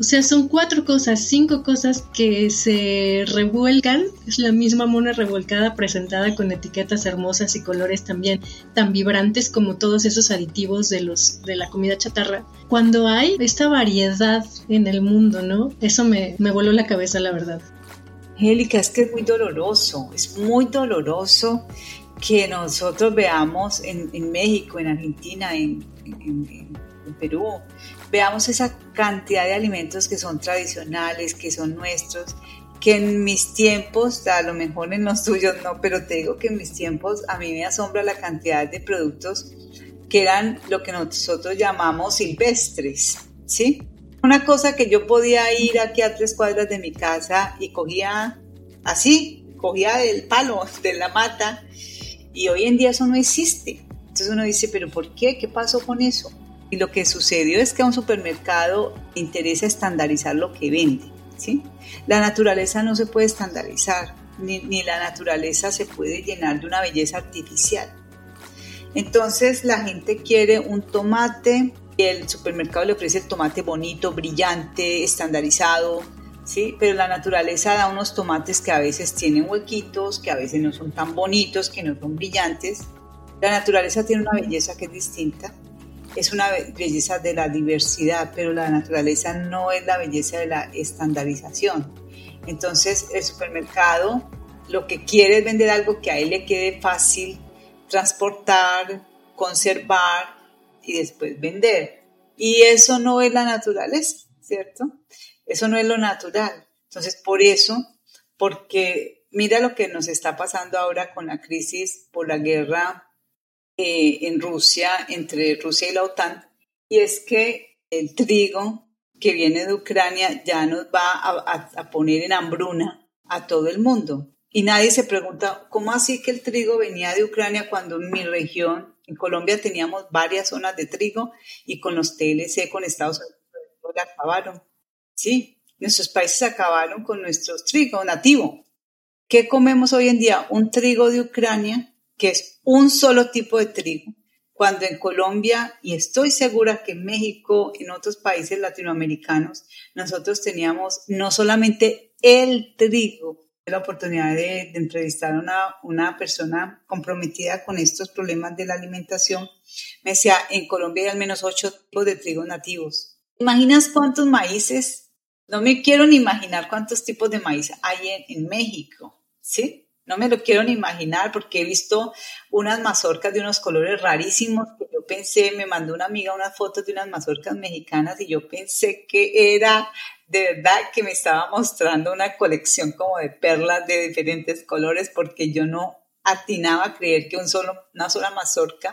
O sea, son cuatro cosas, cinco cosas que se revuelcan. Es la misma mona revolcada presentada con etiquetas hermosas y colores también tan vibrantes como todos esos aditivos de los de la comida chatarra. Cuando hay esta variedad en el mundo, ¿no? Eso me, me voló la cabeza, la verdad. Angélica, es que es muy doloroso, es muy doloroso que nosotros veamos en, en México, en Argentina, en, en, Perú, veamos esa cantidad de alimentos que son tradicionales, que son nuestros, que en mis tiempos, a lo mejor en los tuyos no, pero te digo que en mis tiempos a mí me asombra la cantidad de productos que eran lo que nosotros llamamos silvestres, ¿sí? Una cosa que yo podía ir aquí a tres cuadras de mi casa y cogía así, cogía el palo de la mata y hoy en día eso no existe. Entonces uno dice, pero ¿por qué? ¿Qué pasó con eso? Y lo que sucedió es que a un supermercado interesa estandarizar lo que vende. ¿sí? La naturaleza no se puede estandarizar, ni, ni la naturaleza se puede llenar de una belleza artificial. Entonces la gente quiere un tomate y el supermercado le ofrece el tomate bonito, brillante, estandarizado, ¿sí? Pero la naturaleza da unos tomates que a veces tienen huequitos, que a veces no son tan bonitos, que no son brillantes. La naturaleza tiene una belleza que es distinta. Es una belleza de la diversidad, pero la naturaleza no es la belleza de la estandarización. Entonces, el supermercado lo que quiere es vender algo que a él le quede fácil transportar, conservar y después vender. Y eso no es la naturaleza, ¿cierto? Eso no es lo natural. Entonces, por eso, porque mira lo que nos está pasando ahora con la crisis por la guerra eh, en Rusia, entre Rusia y la OTAN, y es que el trigo que viene de Ucrania ya nos va a, poner en hambruna a todo el mundo. Y nadie se pregunta, ¿cómo así que el trigo venía de Ucrania cuando en mi región, en Colombia, teníamos varias zonas de trigo y con los TLC, con Estados Unidos, acabaron? Sí, nuestros países acabaron con nuestro trigo nativo. ¿Qué comemos hoy en día? Un trigo de Ucrania, que es un solo tipo de trigo, cuando en Colombia, y estoy segura que en México, en otros países latinoamericanos, nosotros teníamos no solamente el trigo, la oportunidad de, entrevistar a una, una, persona comprometida con estos problemas de la alimentación, me decía, en Colombia hay al menos ocho tipos de trigo nativos. ¿Imaginas cuántos maíces? No me quiero ni imaginar cuántos tipos de maíz hay en, en México, ¿sí? No me lo quiero ni imaginar porque he visto unas mazorcas de unos colores rarísimos que yo pensé, me mandó una amiga unas fotos de unas mazorcas mexicanas y yo pensé que era de verdad que me estaba mostrando una colección como de perlas de diferentes colores porque yo no atinaba a creer que un solo, una sola mazorca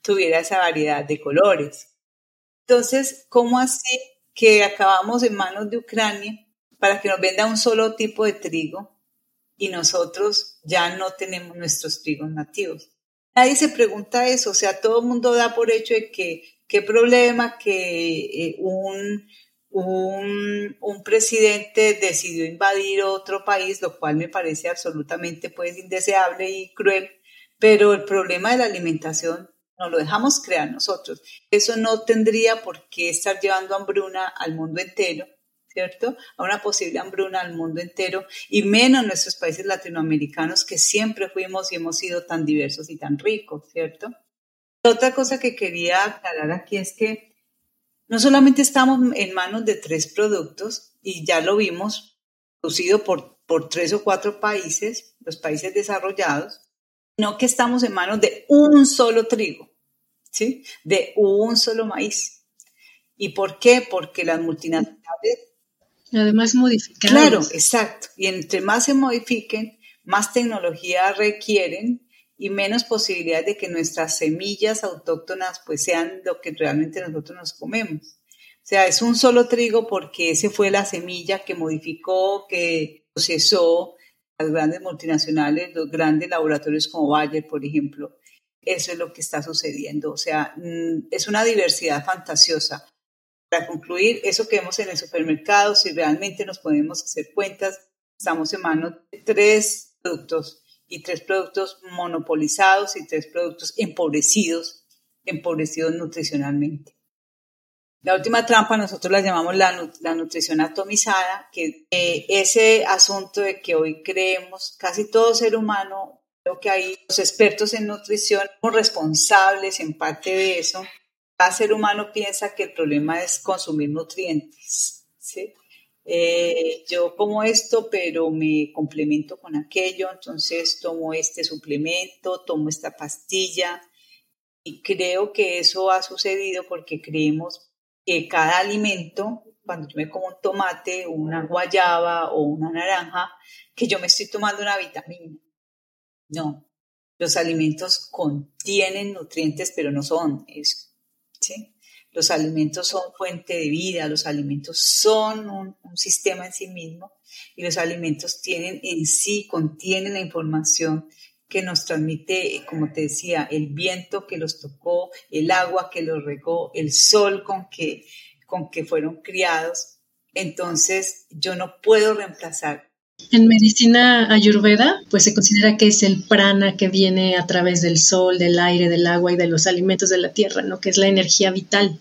tuviera esa variedad de colores. Entonces, ¿cómo así que acabamos en manos de Ucrania para que nos venda un solo tipo de trigo y nosotros ya no tenemos nuestros trigos nativos. Nadie se pregunta eso, o sea, todo el mundo da por hecho de que qué problema que eh, un, un, un, presidente decidió invadir otro país, lo cual me parece absolutamente pues indeseable y cruel, pero el problema de la alimentación no lo dejamos crear nosotros. Eso no tendría por qué estar llevando hambruna al mundo entero ¿cierto? A una posible hambruna al mundo entero y menos nuestros países latinoamericanos que siempre fuimos y hemos sido tan diversos y tan ricos, ¿cierto? Otra cosa que quería aclarar aquí es que no solamente estamos en manos de tres productos y ya lo vimos producido por, por tres o cuatro países, los países desarrollados, sino que estamos en manos de un solo trigo, ¿sí? De un solo maíz. ¿Y por qué? Porque las multinacionales Además, modificar. Claro, exacto. Y entre más se modifiquen, más tecnología requieren y menos posibilidades de que nuestras semillas autóctonas pues sean lo que realmente nosotros nos comemos. O sea, es un solo trigo porque ese fue la semilla que modificó, que procesó las grandes multinacionales, los grandes laboratorios como Bayer, por ejemplo. Eso es lo que está sucediendo. O sea, mm, es una diversidad fantasiosa para concluir, eso que vemos en el supermercado, si realmente nos podemos hacer cuentas, estamos en manos de tres productos y tres productos monopolizados y tres productos empobrecidos, empobrecidos nutricionalmente. La última trampa nosotros la llamamos la, nutrición atomizada, que eh, ese asunto de que hoy creemos, casi todo ser humano, creo que hay los expertos en nutrición, somos responsables en parte de eso, cada ser humano piensa que el problema es consumir nutrientes. ¿sí? Eh, yo como esto, pero me complemento con aquello, entonces tomo este suplemento, tomo esta pastilla y creo que eso ha sucedido porque creemos que cada alimento, cuando yo me como un tomate, una guayaba o una naranja, que yo me estoy tomando una vitamina. No, los alimentos contienen nutrientes, pero no son eso. Los alimentos son fuente de vida, los alimentos son un, sistema en sí mismo y los alimentos tienen en sí, contienen la información que nos transmite, como te decía, el viento que los tocó, el agua que los regó, el sol con que, con que fueron criados. Entonces, yo no puedo reemplazar en medicina ayurveda, pues se considera que es el prana que viene a través del sol, del aire, del agua y de los alimentos de la tierra, ¿no? Que es la energía vital.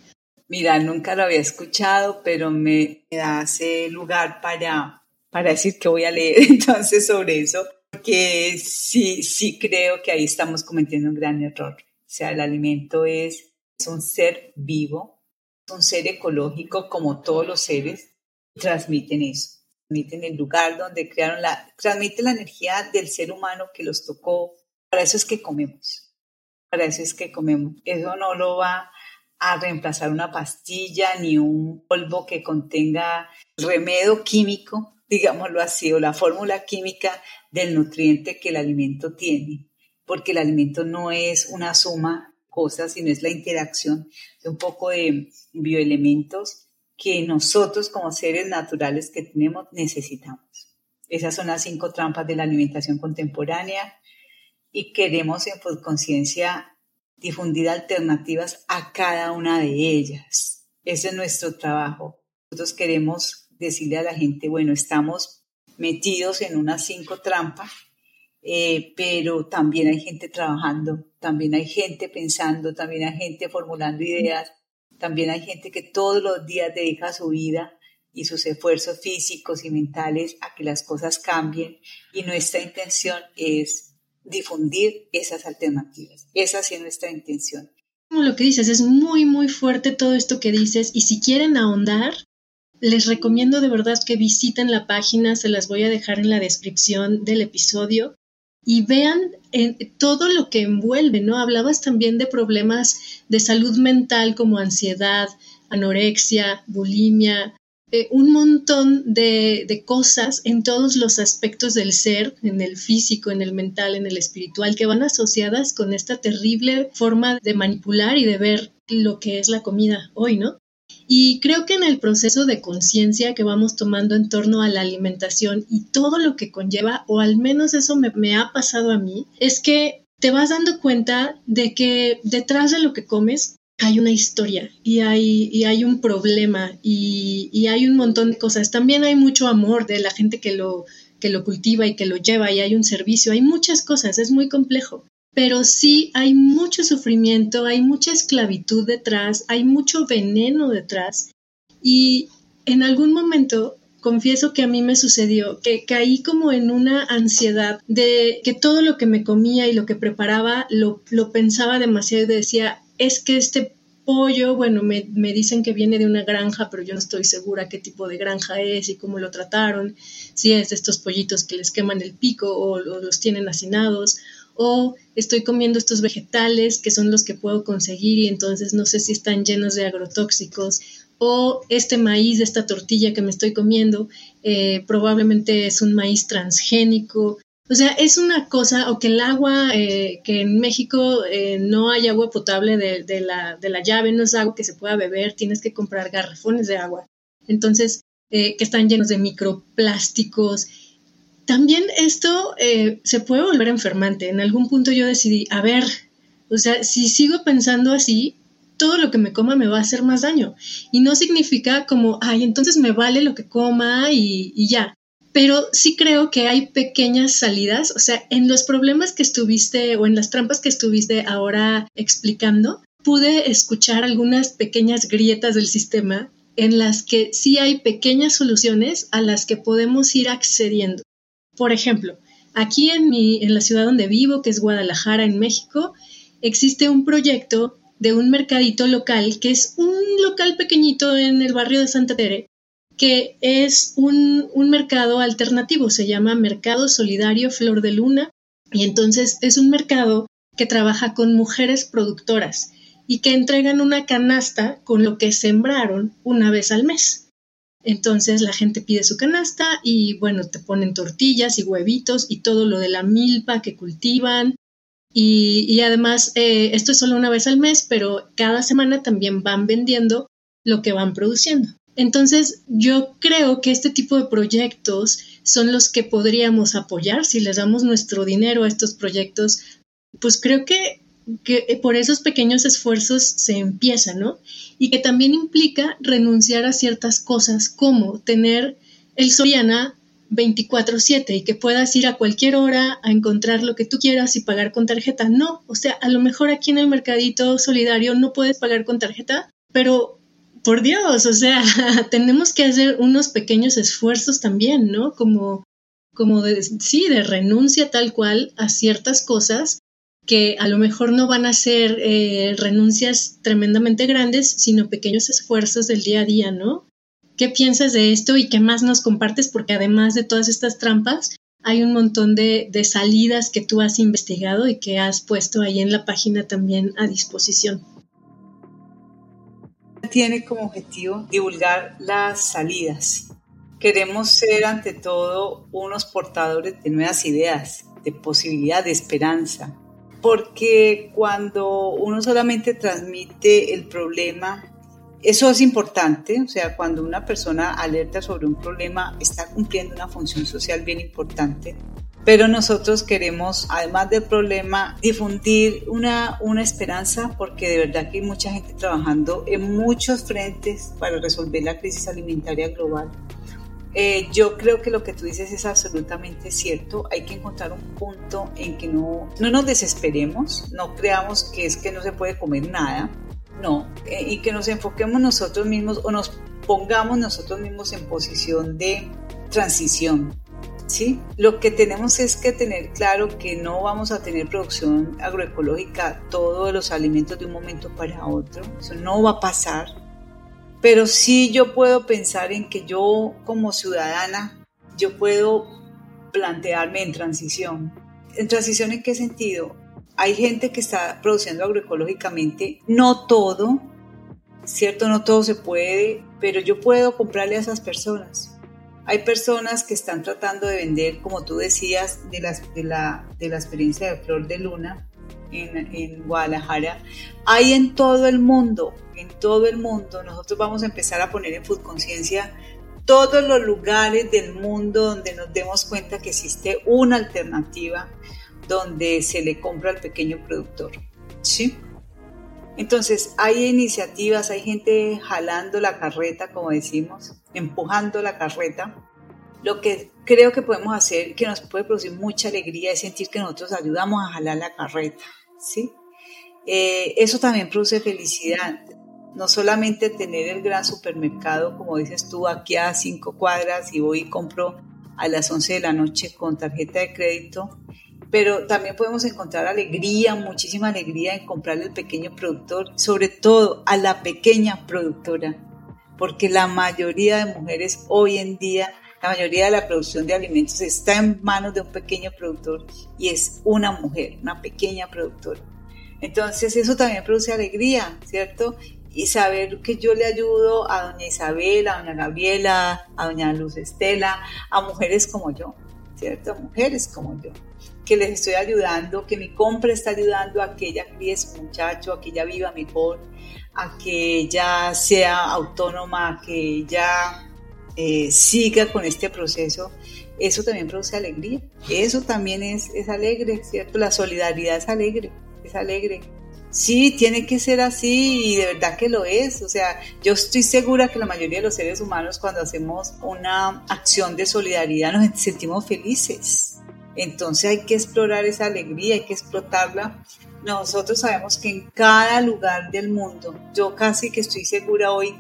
Mira, nunca lo había escuchado, pero me hace lugar para, para decir que voy a leer (laughs) entonces sobre eso, porque sí, sí creo que ahí estamos cometiendo un gran error. O sea, el alimento es, es un ser vivo, es un ser ecológico como todos los seres, transmiten eso transmiten el lugar donde crearon la, transmite la energía del ser humano que los tocó. Para eso es que comemos. Para eso es que comemos. Eso no lo va a reemplazar una pastilla ni un polvo que contenga remedio químico, digámoslo así, o la fórmula química del nutriente que el alimento tiene, porque el alimento no es una suma de cosas, sino es la interacción de un poco de bioelementos que nosotros como seres naturales que tenemos necesitamos. Esas son las cinco trampas de la alimentación contemporánea y queremos en Conciencia difundir alternativas a cada una de ellas. Ese es nuestro trabajo. Nosotros queremos decirle a la gente, bueno, estamos metidos en unas cinco trampas eh, pero también hay gente trabajando, también hay gente pensando, también hay gente formulando ideas, también hay gente que todos los días dedica su vida y sus esfuerzos físicos y mentales a que las cosas cambien y nuestra intención es difundir esas alternativas. Esa es nuestra intención. Como lo que dices, es muy, muy fuerte todo esto que dices y si quieren ahondar, les recomiendo de verdad que visiten la página, se las voy a dejar en la descripción del episodio y vean todo lo que envuelve, ¿no? Hablabas también de problemas de salud mental como ansiedad, anorexia, bulimia, eh, un montón de, de, cosas en todos los aspectos del ser, en el físico, en el mental, en el espiritual, que van asociadas con esta terrible forma de manipular y de ver lo que es la comida hoy, ¿no? Y creo que en el proceso de conciencia que vamos tomando en torno a la alimentación y todo lo que conlleva, o al menos eso me, ha pasado a mí, es que te vas dando cuenta de que detrás de lo que comes hay una historia y hay, y hay un problema y, y, hay un montón de cosas. También hay mucho amor de la gente que lo, que lo cultiva y que lo lleva y hay un servicio, hay muchas cosas, es muy complejo pero sí hay mucho sufrimiento, hay mucha esclavitud detrás, hay mucho veneno detrás. Y en algún momento, confieso que a mí me sucedió, que caí como en una ansiedad de que todo lo que me comía y lo que preparaba lo, pensaba demasiado y decía, es que este pollo, bueno, me, me, dicen que viene de una granja, pero yo no estoy segura qué tipo de granja es y cómo lo trataron, si es de estos pollitos que les queman el pico o, o los tienen hacinados, o estoy comiendo estos vegetales que son los que puedo conseguir y entonces no sé si están llenos de agrotóxicos o este maíz, esta tortilla que me estoy comiendo, eh, probablemente es un maíz transgénico. O sea, es una cosa, o que el agua, eh, que en México eh, no hay agua potable de, la, de la llave, no es agua que se pueda beber, tienes que comprar garrafones de agua. Entonces, que están llenos de microplásticos también esto eh, se puede volver enfermante. En algún punto yo decidí, a ver, o sea, si sigo pensando así, todo lo que me coma me va a hacer más daño. Y no significa como, ay, entonces me vale lo que coma y, y ya. Pero sí creo que hay pequeñas salidas, o sea, en los problemas que estuviste o en las trampas que estuviste ahora explicando, pude escuchar algunas pequeñas grietas del sistema en las que sí hay pequeñas soluciones a las que podemos ir accediendo. Por ejemplo, aquí en, mi, en la ciudad donde vivo, que es Guadalajara, en México, existe un proyecto de un mercadito local, que es un local pequeñito en el barrio de Santa Tere, que es un, un mercado alternativo, se llama Mercado Solidario Flor de Luna, y entonces es un mercado que trabaja con mujeres productoras y que entregan una canasta con lo que sembraron una vez al mes. Entonces la gente pide su canasta y bueno, te ponen tortillas y huevitos y todo lo de la milpa que cultivan. Y, además, eh, esto es solo una vez al mes, pero cada semana también van vendiendo lo que van produciendo. Entonces, yo creo que este tipo de proyectos son los que podríamos apoyar si les damos nuestro dinero a estos proyectos. Pues creo que que eh, por esos pequeños esfuerzos se empieza, ¿no? Y que también implica renunciar a ciertas cosas como tener el Soriana 24/7 y que puedas ir a cualquier hora a encontrar lo que tú quieras y pagar con tarjeta. No, o sea, a lo mejor aquí en el mercadito solidario no puedes pagar con tarjeta, pero por Dios, o sea, (laughs) tenemos que hacer unos pequeños esfuerzos también, ¿no? Como, como de, sí, de renuncia tal cual a ciertas cosas que a lo mejor no van a ser eh, renuncias tremendamente grandes, sino pequeños esfuerzos del día a día, ¿no? ¿Qué piensas de esto y qué más nos compartes? Porque además de todas estas trampas, hay un montón de, de salidas que tú has investigado y que has puesto ahí en la página también a disposición. Tiene como objetivo divulgar las salidas. Queremos ser ante todo unos portadores de nuevas ideas, de posibilidad, de esperanza, porque cuando uno solamente transmite el problema, eso es importante, o sea, cuando una persona alerta sobre un problema, está cumpliendo una función social bien importante. Pero nosotros queremos, además del problema, difundir una, una esperanza porque de verdad que hay mucha gente trabajando en muchos frentes para resolver la crisis alimentaria global Eh, yo creo que lo que tú dices es absolutamente cierto. Hay que encontrar un punto en que no, no nos desesperemos, no creamos que es que no se puede comer nada, no, eh, y que nos enfoquemos nosotros mismos o nos pongamos nosotros mismos en posición de transición. ¿sí? Lo que tenemos es que tener claro que no vamos a tener producción agroecológica todos los alimentos de un momento para otro, eso no va a pasar pero sí yo puedo pensar en que yo como ciudadana, yo puedo plantearme en transición. ¿En transición en qué sentido? Hay gente que está produciendo agroecológicamente, no todo, cierto, no todo se puede, pero yo puedo comprarle a esas personas. Hay personas que están tratando de vender, como tú decías, de la, de la, de la experiencia de Flor de Luna en, en Guadalajara. Hay en todo el mundo en todo el mundo, nosotros vamos a empezar a poner en Food Conciencia todos los lugares del mundo donde nos demos cuenta que existe una alternativa donde se le compra al pequeño productor. ¿Sí? Entonces, hay iniciativas, hay gente jalando la carreta, como decimos, empujando la carreta. Lo que creo que podemos hacer, que nos puede producir mucha alegría, es sentir que nosotros ayudamos a jalar la carreta, ¿sí? Eh, eso también produce felicidad no solamente tener el gran supermercado, como dices tú, aquí a cinco cuadras y voy y compro a las 11 de la noche con tarjeta de crédito, pero también podemos encontrar alegría, muchísima alegría en comprarle al pequeño productor, sobre todo a la pequeña productora, porque la mayoría de mujeres hoy en día, la mayoría de la producción de alimentos está en manos de un pequeño productor y es una mujer, una pequeña productora. Entonces eso también produce alegría, ¿cierto? Y saber que yo le ayudo a doña Isabel, a doña Gabriela, a doña Luz Estela, a mujeres como yo, ¿cierto? Mujeres como yo, que les estoy ayudando, que mi compra está ayudando a que ella críe muchacho, a que ella viva mejor, a que ella sea autónoma, a que ella eh, siga con este proceso. Eso también produce alegría. Eso también es, es alegre, ¿cierto? La solidaridad es alegre, es alegre Sí, tiene que ser así y de verdad que lo es. O sea, yo estoy segura que la mayoría de los seres humanos cuando hacemos una acción de solidaridad nos sentimos felices. Entonces hay que explorar esa alegría, hay que explotarla. Nosotros sabemos que en cada lugar del mundo, yo casi que estoy segura hoy,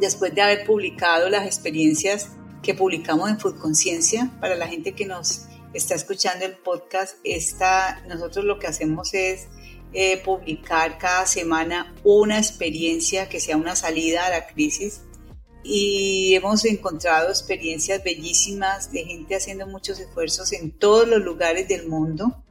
después de haber publicado las experiencias que publicamos en Food Conciencia, para la gente que nos está escuchando el podcast, esta, nosotros lo que hacemos es eh, publicar cada semana una experiencia que sea una salida a la crisis y hemos encontrado experiencias bellísimas de gente haciendo muchos esfuerzos en todos los lugares del mundo.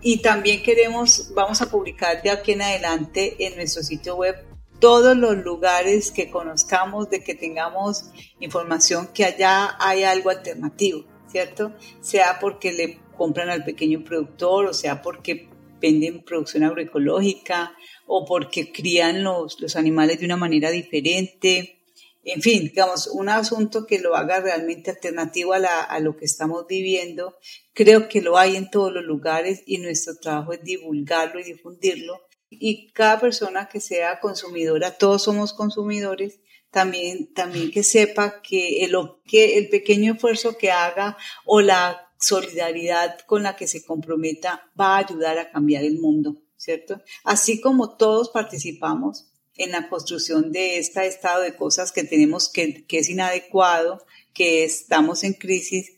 Y también queremos, vamos a publicar de aquí en adelante en nuestro sitio web todos los lugares que conozcamos, de que tengamos información que allá hay algo alternativo, ¿cierto? Sea porque le compran al pequeño productor o sea porque venden producción agroecológica o porque crían los, los animales de una manera diferente. En fin, digamos, un asunto que lo haga realmente alternativo a, la, a lo que estamos viviendo. Creo que lo hay en todos los lugares y nuestro trabajo es divulgarlo y difundirlo. Y cada persona que sea consumidora, todos somos consumidores, también, también que sepa que el, que el pequeño esfuerzo que haga o la solidaridad con la que se comprometa va a ayudar a cambiar el mundo, ¿cierto? Así como todos participamos en la construcción de este estado de cosas que tenemos que, que es inadecuado, que estamos en crisis,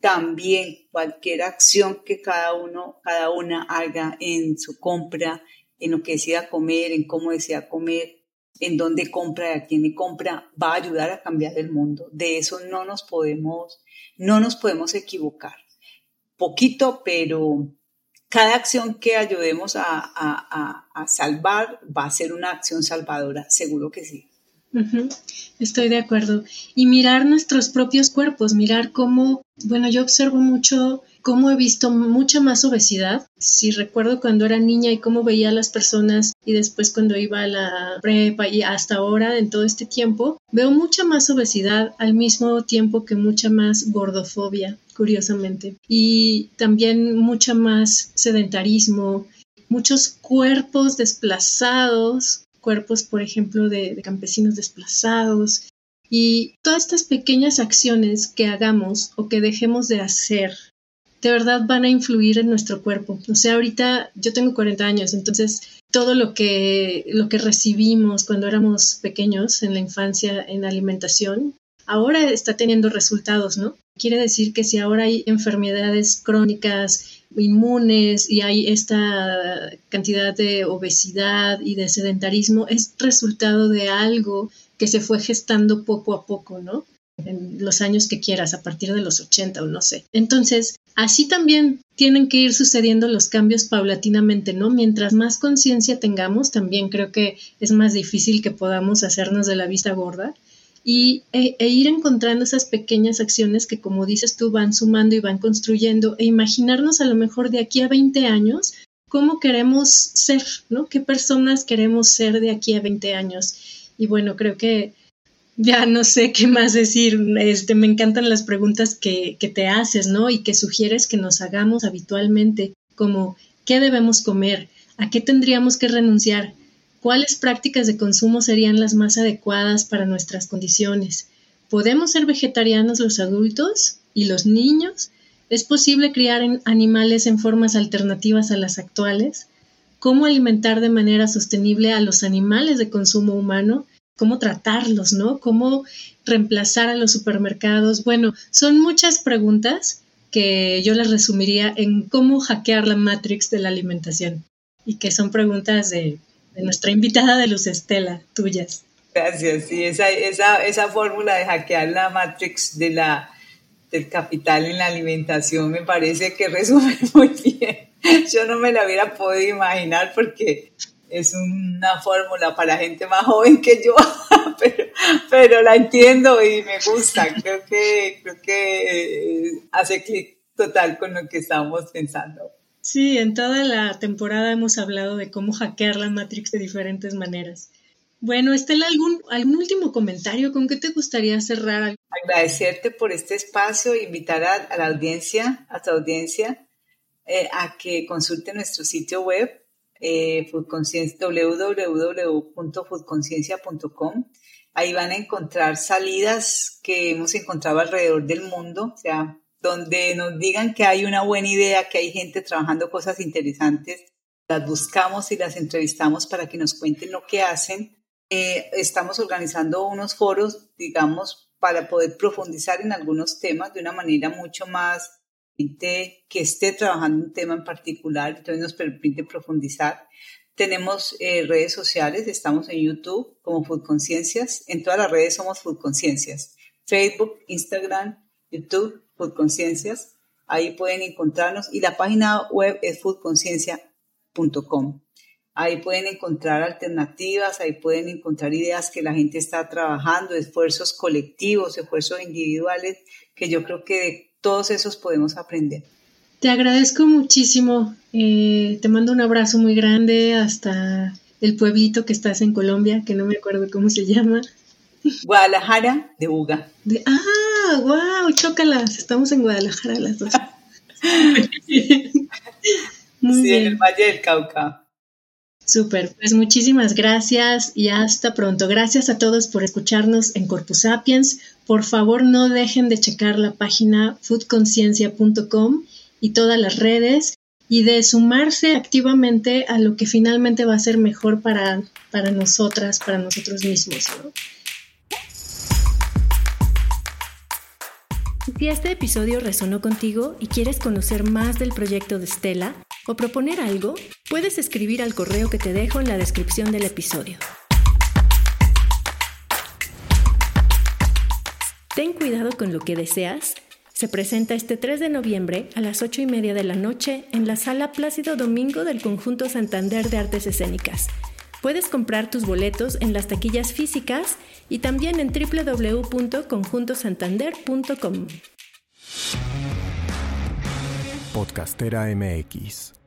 también cualquier acción que cada uno, cada una haga en su compra, en lo que decida comer, en cómo desea comer, en dónde compra y a quién le compra, va a ayudar a cambiar el mundo. De eso no nos podemos, no nos podemos equivocar. Poquito, pero cada acción que ayudemos a, a, salvar va a ser una acción salvadora, seguro que sí. Estoy de acuerdo. Y mirar nuestros propios cuerpos, mirar cómo, bueno, yo observo mucho cómo he visto mucha más obesidad. Si recuerdo cuando era niña y cómo veía a las personas y después cuando iba a la prepa y hasta ahora en todo este tiempo, veo mucha más obesidad al mismo tiempo que mucha más gordofobia, curiosamente. Y también mucha más sedentarismo, muchos cuerpos desplazados, cuerpos, por ejemplo, de, campesinos desplazados, Y todas estas pequeñas acciones que hagamos o que dejemos de hacer, de verdad van a influir en nuestro cuerpo. O sea, ahorita yo tengo 40 años, entonces todo lo que, lo que recibimos cuando éramos pequeños en la infancia en alimentación, ahora está teniendo resultados, ¿no? Quiere decir que si ahora hay enfermedades crónicas, inmunes y hay esta cantidad de obesidad y de sedentarismo, es resultado de algo que se fue gestando poco a poco, ¿no? En los años que quieras, a partir de los 80 o no sé. Entonces, así también tienen que ir sucediendo los cambios paulatinamente, ¿no? Mientras más conciencia tengamos, también creo que es más difícil que podamos hacernos de la vista gorda y, e, e, ir encontrando esas pequeñas acciones que, como dices tú, van sumando y van construyendo e imaginarnos a lo mejor de aquí a 20 años cómo queremos ser, ¿no? ¿Qué personas queremos ser de aquí a 20 años? Y bueno, creo que ya no sé qué más decir. Este, me encantan las preguntas que, que te haces, ¿no? Y que sugieres que nos hagamos habitualmente, como ¿qué debemos comer? ¿A qué tendríamos que renunciar? ¿Cuáles prácticas de consumo serían las más adecuadas para nuestras condiciones? ¿Podemos ser vegetarianos los adultos y los niños? ¿Es posible criar animales en formas alternativas a las actuales? ¿Cómo alimentar de manera sostenible a los animales de consumo humano? ¿Cómo tratarlos, no? ¿Cómo reemplazar a los supermercados? Bueno, son muchas preguntas que yo las resumiría en cómo hackear la matrix de la alimentación y que son preguntas de de nuestra invitada de Luz Estela, tuyas. Gracias, sí, esa, esa, esa fórmula de hackear la matrix de la, del capital en la alimentación me parece que resume (laughs) muy bien. Yo no me la hubiera podido imaginar porque es una fórmula para gente más joven que yo, (laughs) pero, pero la entiendo y me gusta. Creo que, creo que hace clic total con lo que estamos pensando. Sí, en toda la temporada hemos hablado de cómo hackear la Matrix de diferentes maneras. Bueno, Estela, ¿algún, algún último comentario? ¿Con qué te gustaría cerrar? Agradecerte por este espacio, invitar a, la audiencia, a tu audiencia, eh, a que consulte nuestro sitio web, eh, www.foodconciencia.com. Ahí van a encontrar salidas que hemos encontrado alrededor del mundo, o sea, donde nos digan que hay una buena idea, que hay gente trabajando cosas interesantes, las buscamos y las entrevistamos para que nos cuenten lo que hacen. Eh, estamos organizando unos foros, digamos, para poder profundizar en algunos temas de una manera mucho más que esté trabajando un tema en particular, entonces nos permite profundizar. Tenemos eh, redes sociales, estamos en YouTube como Food Conciencias, en todas las redes somos Food Conciencias, Facebook, Instagram, YouTube, Food Conciencias. Ahí pueden encontrarnos y la página web es foodconciencia.com. Ahí pueden encontrar alternativas, ahí pueden encontrar ideas que la gente está trabajando, esfuerzos colectivos, esfuerzos individuales, que yo creo que de todos esos podemos aprender. Te agradezco muchísimo. Eh, te mando un abrazo muy grande hasta el pueblito que estás en Colombia, que no me acuerdo cómo se llama. Guadalajara de Uga. ah, wow, chócalas. Estamos en Guadalajara las dos. (laughs) Muy sí, en el Valle del Cauca. Súper, pues muchísimas gracias y hasta pronto. Gracias a todos por escucharnos en Corpus Sapiens. Por favor, no dejen de checar la página foodconciencia.com y todas las redes y de sumarse activamente a lo que finalmente va a ser mejor para, para nosotras, para nosotros mismos. ¿no? Si este episodio resonó contigo y quieres conocer más del proyecto de Stella o proponer algo, puedes escribir al correo que te dejo en la descripción del episodio. Ten cuidado con lo que deseas. Se presenta este 3 de noviembre a las 8 y media de la noche en la sala Plácido Domingo del Conjunto Santander de Artes Escénicas. Puedes comprar tus boletos en las taquillas físicas y también en www.conjuntosantander.com. Podcastera MX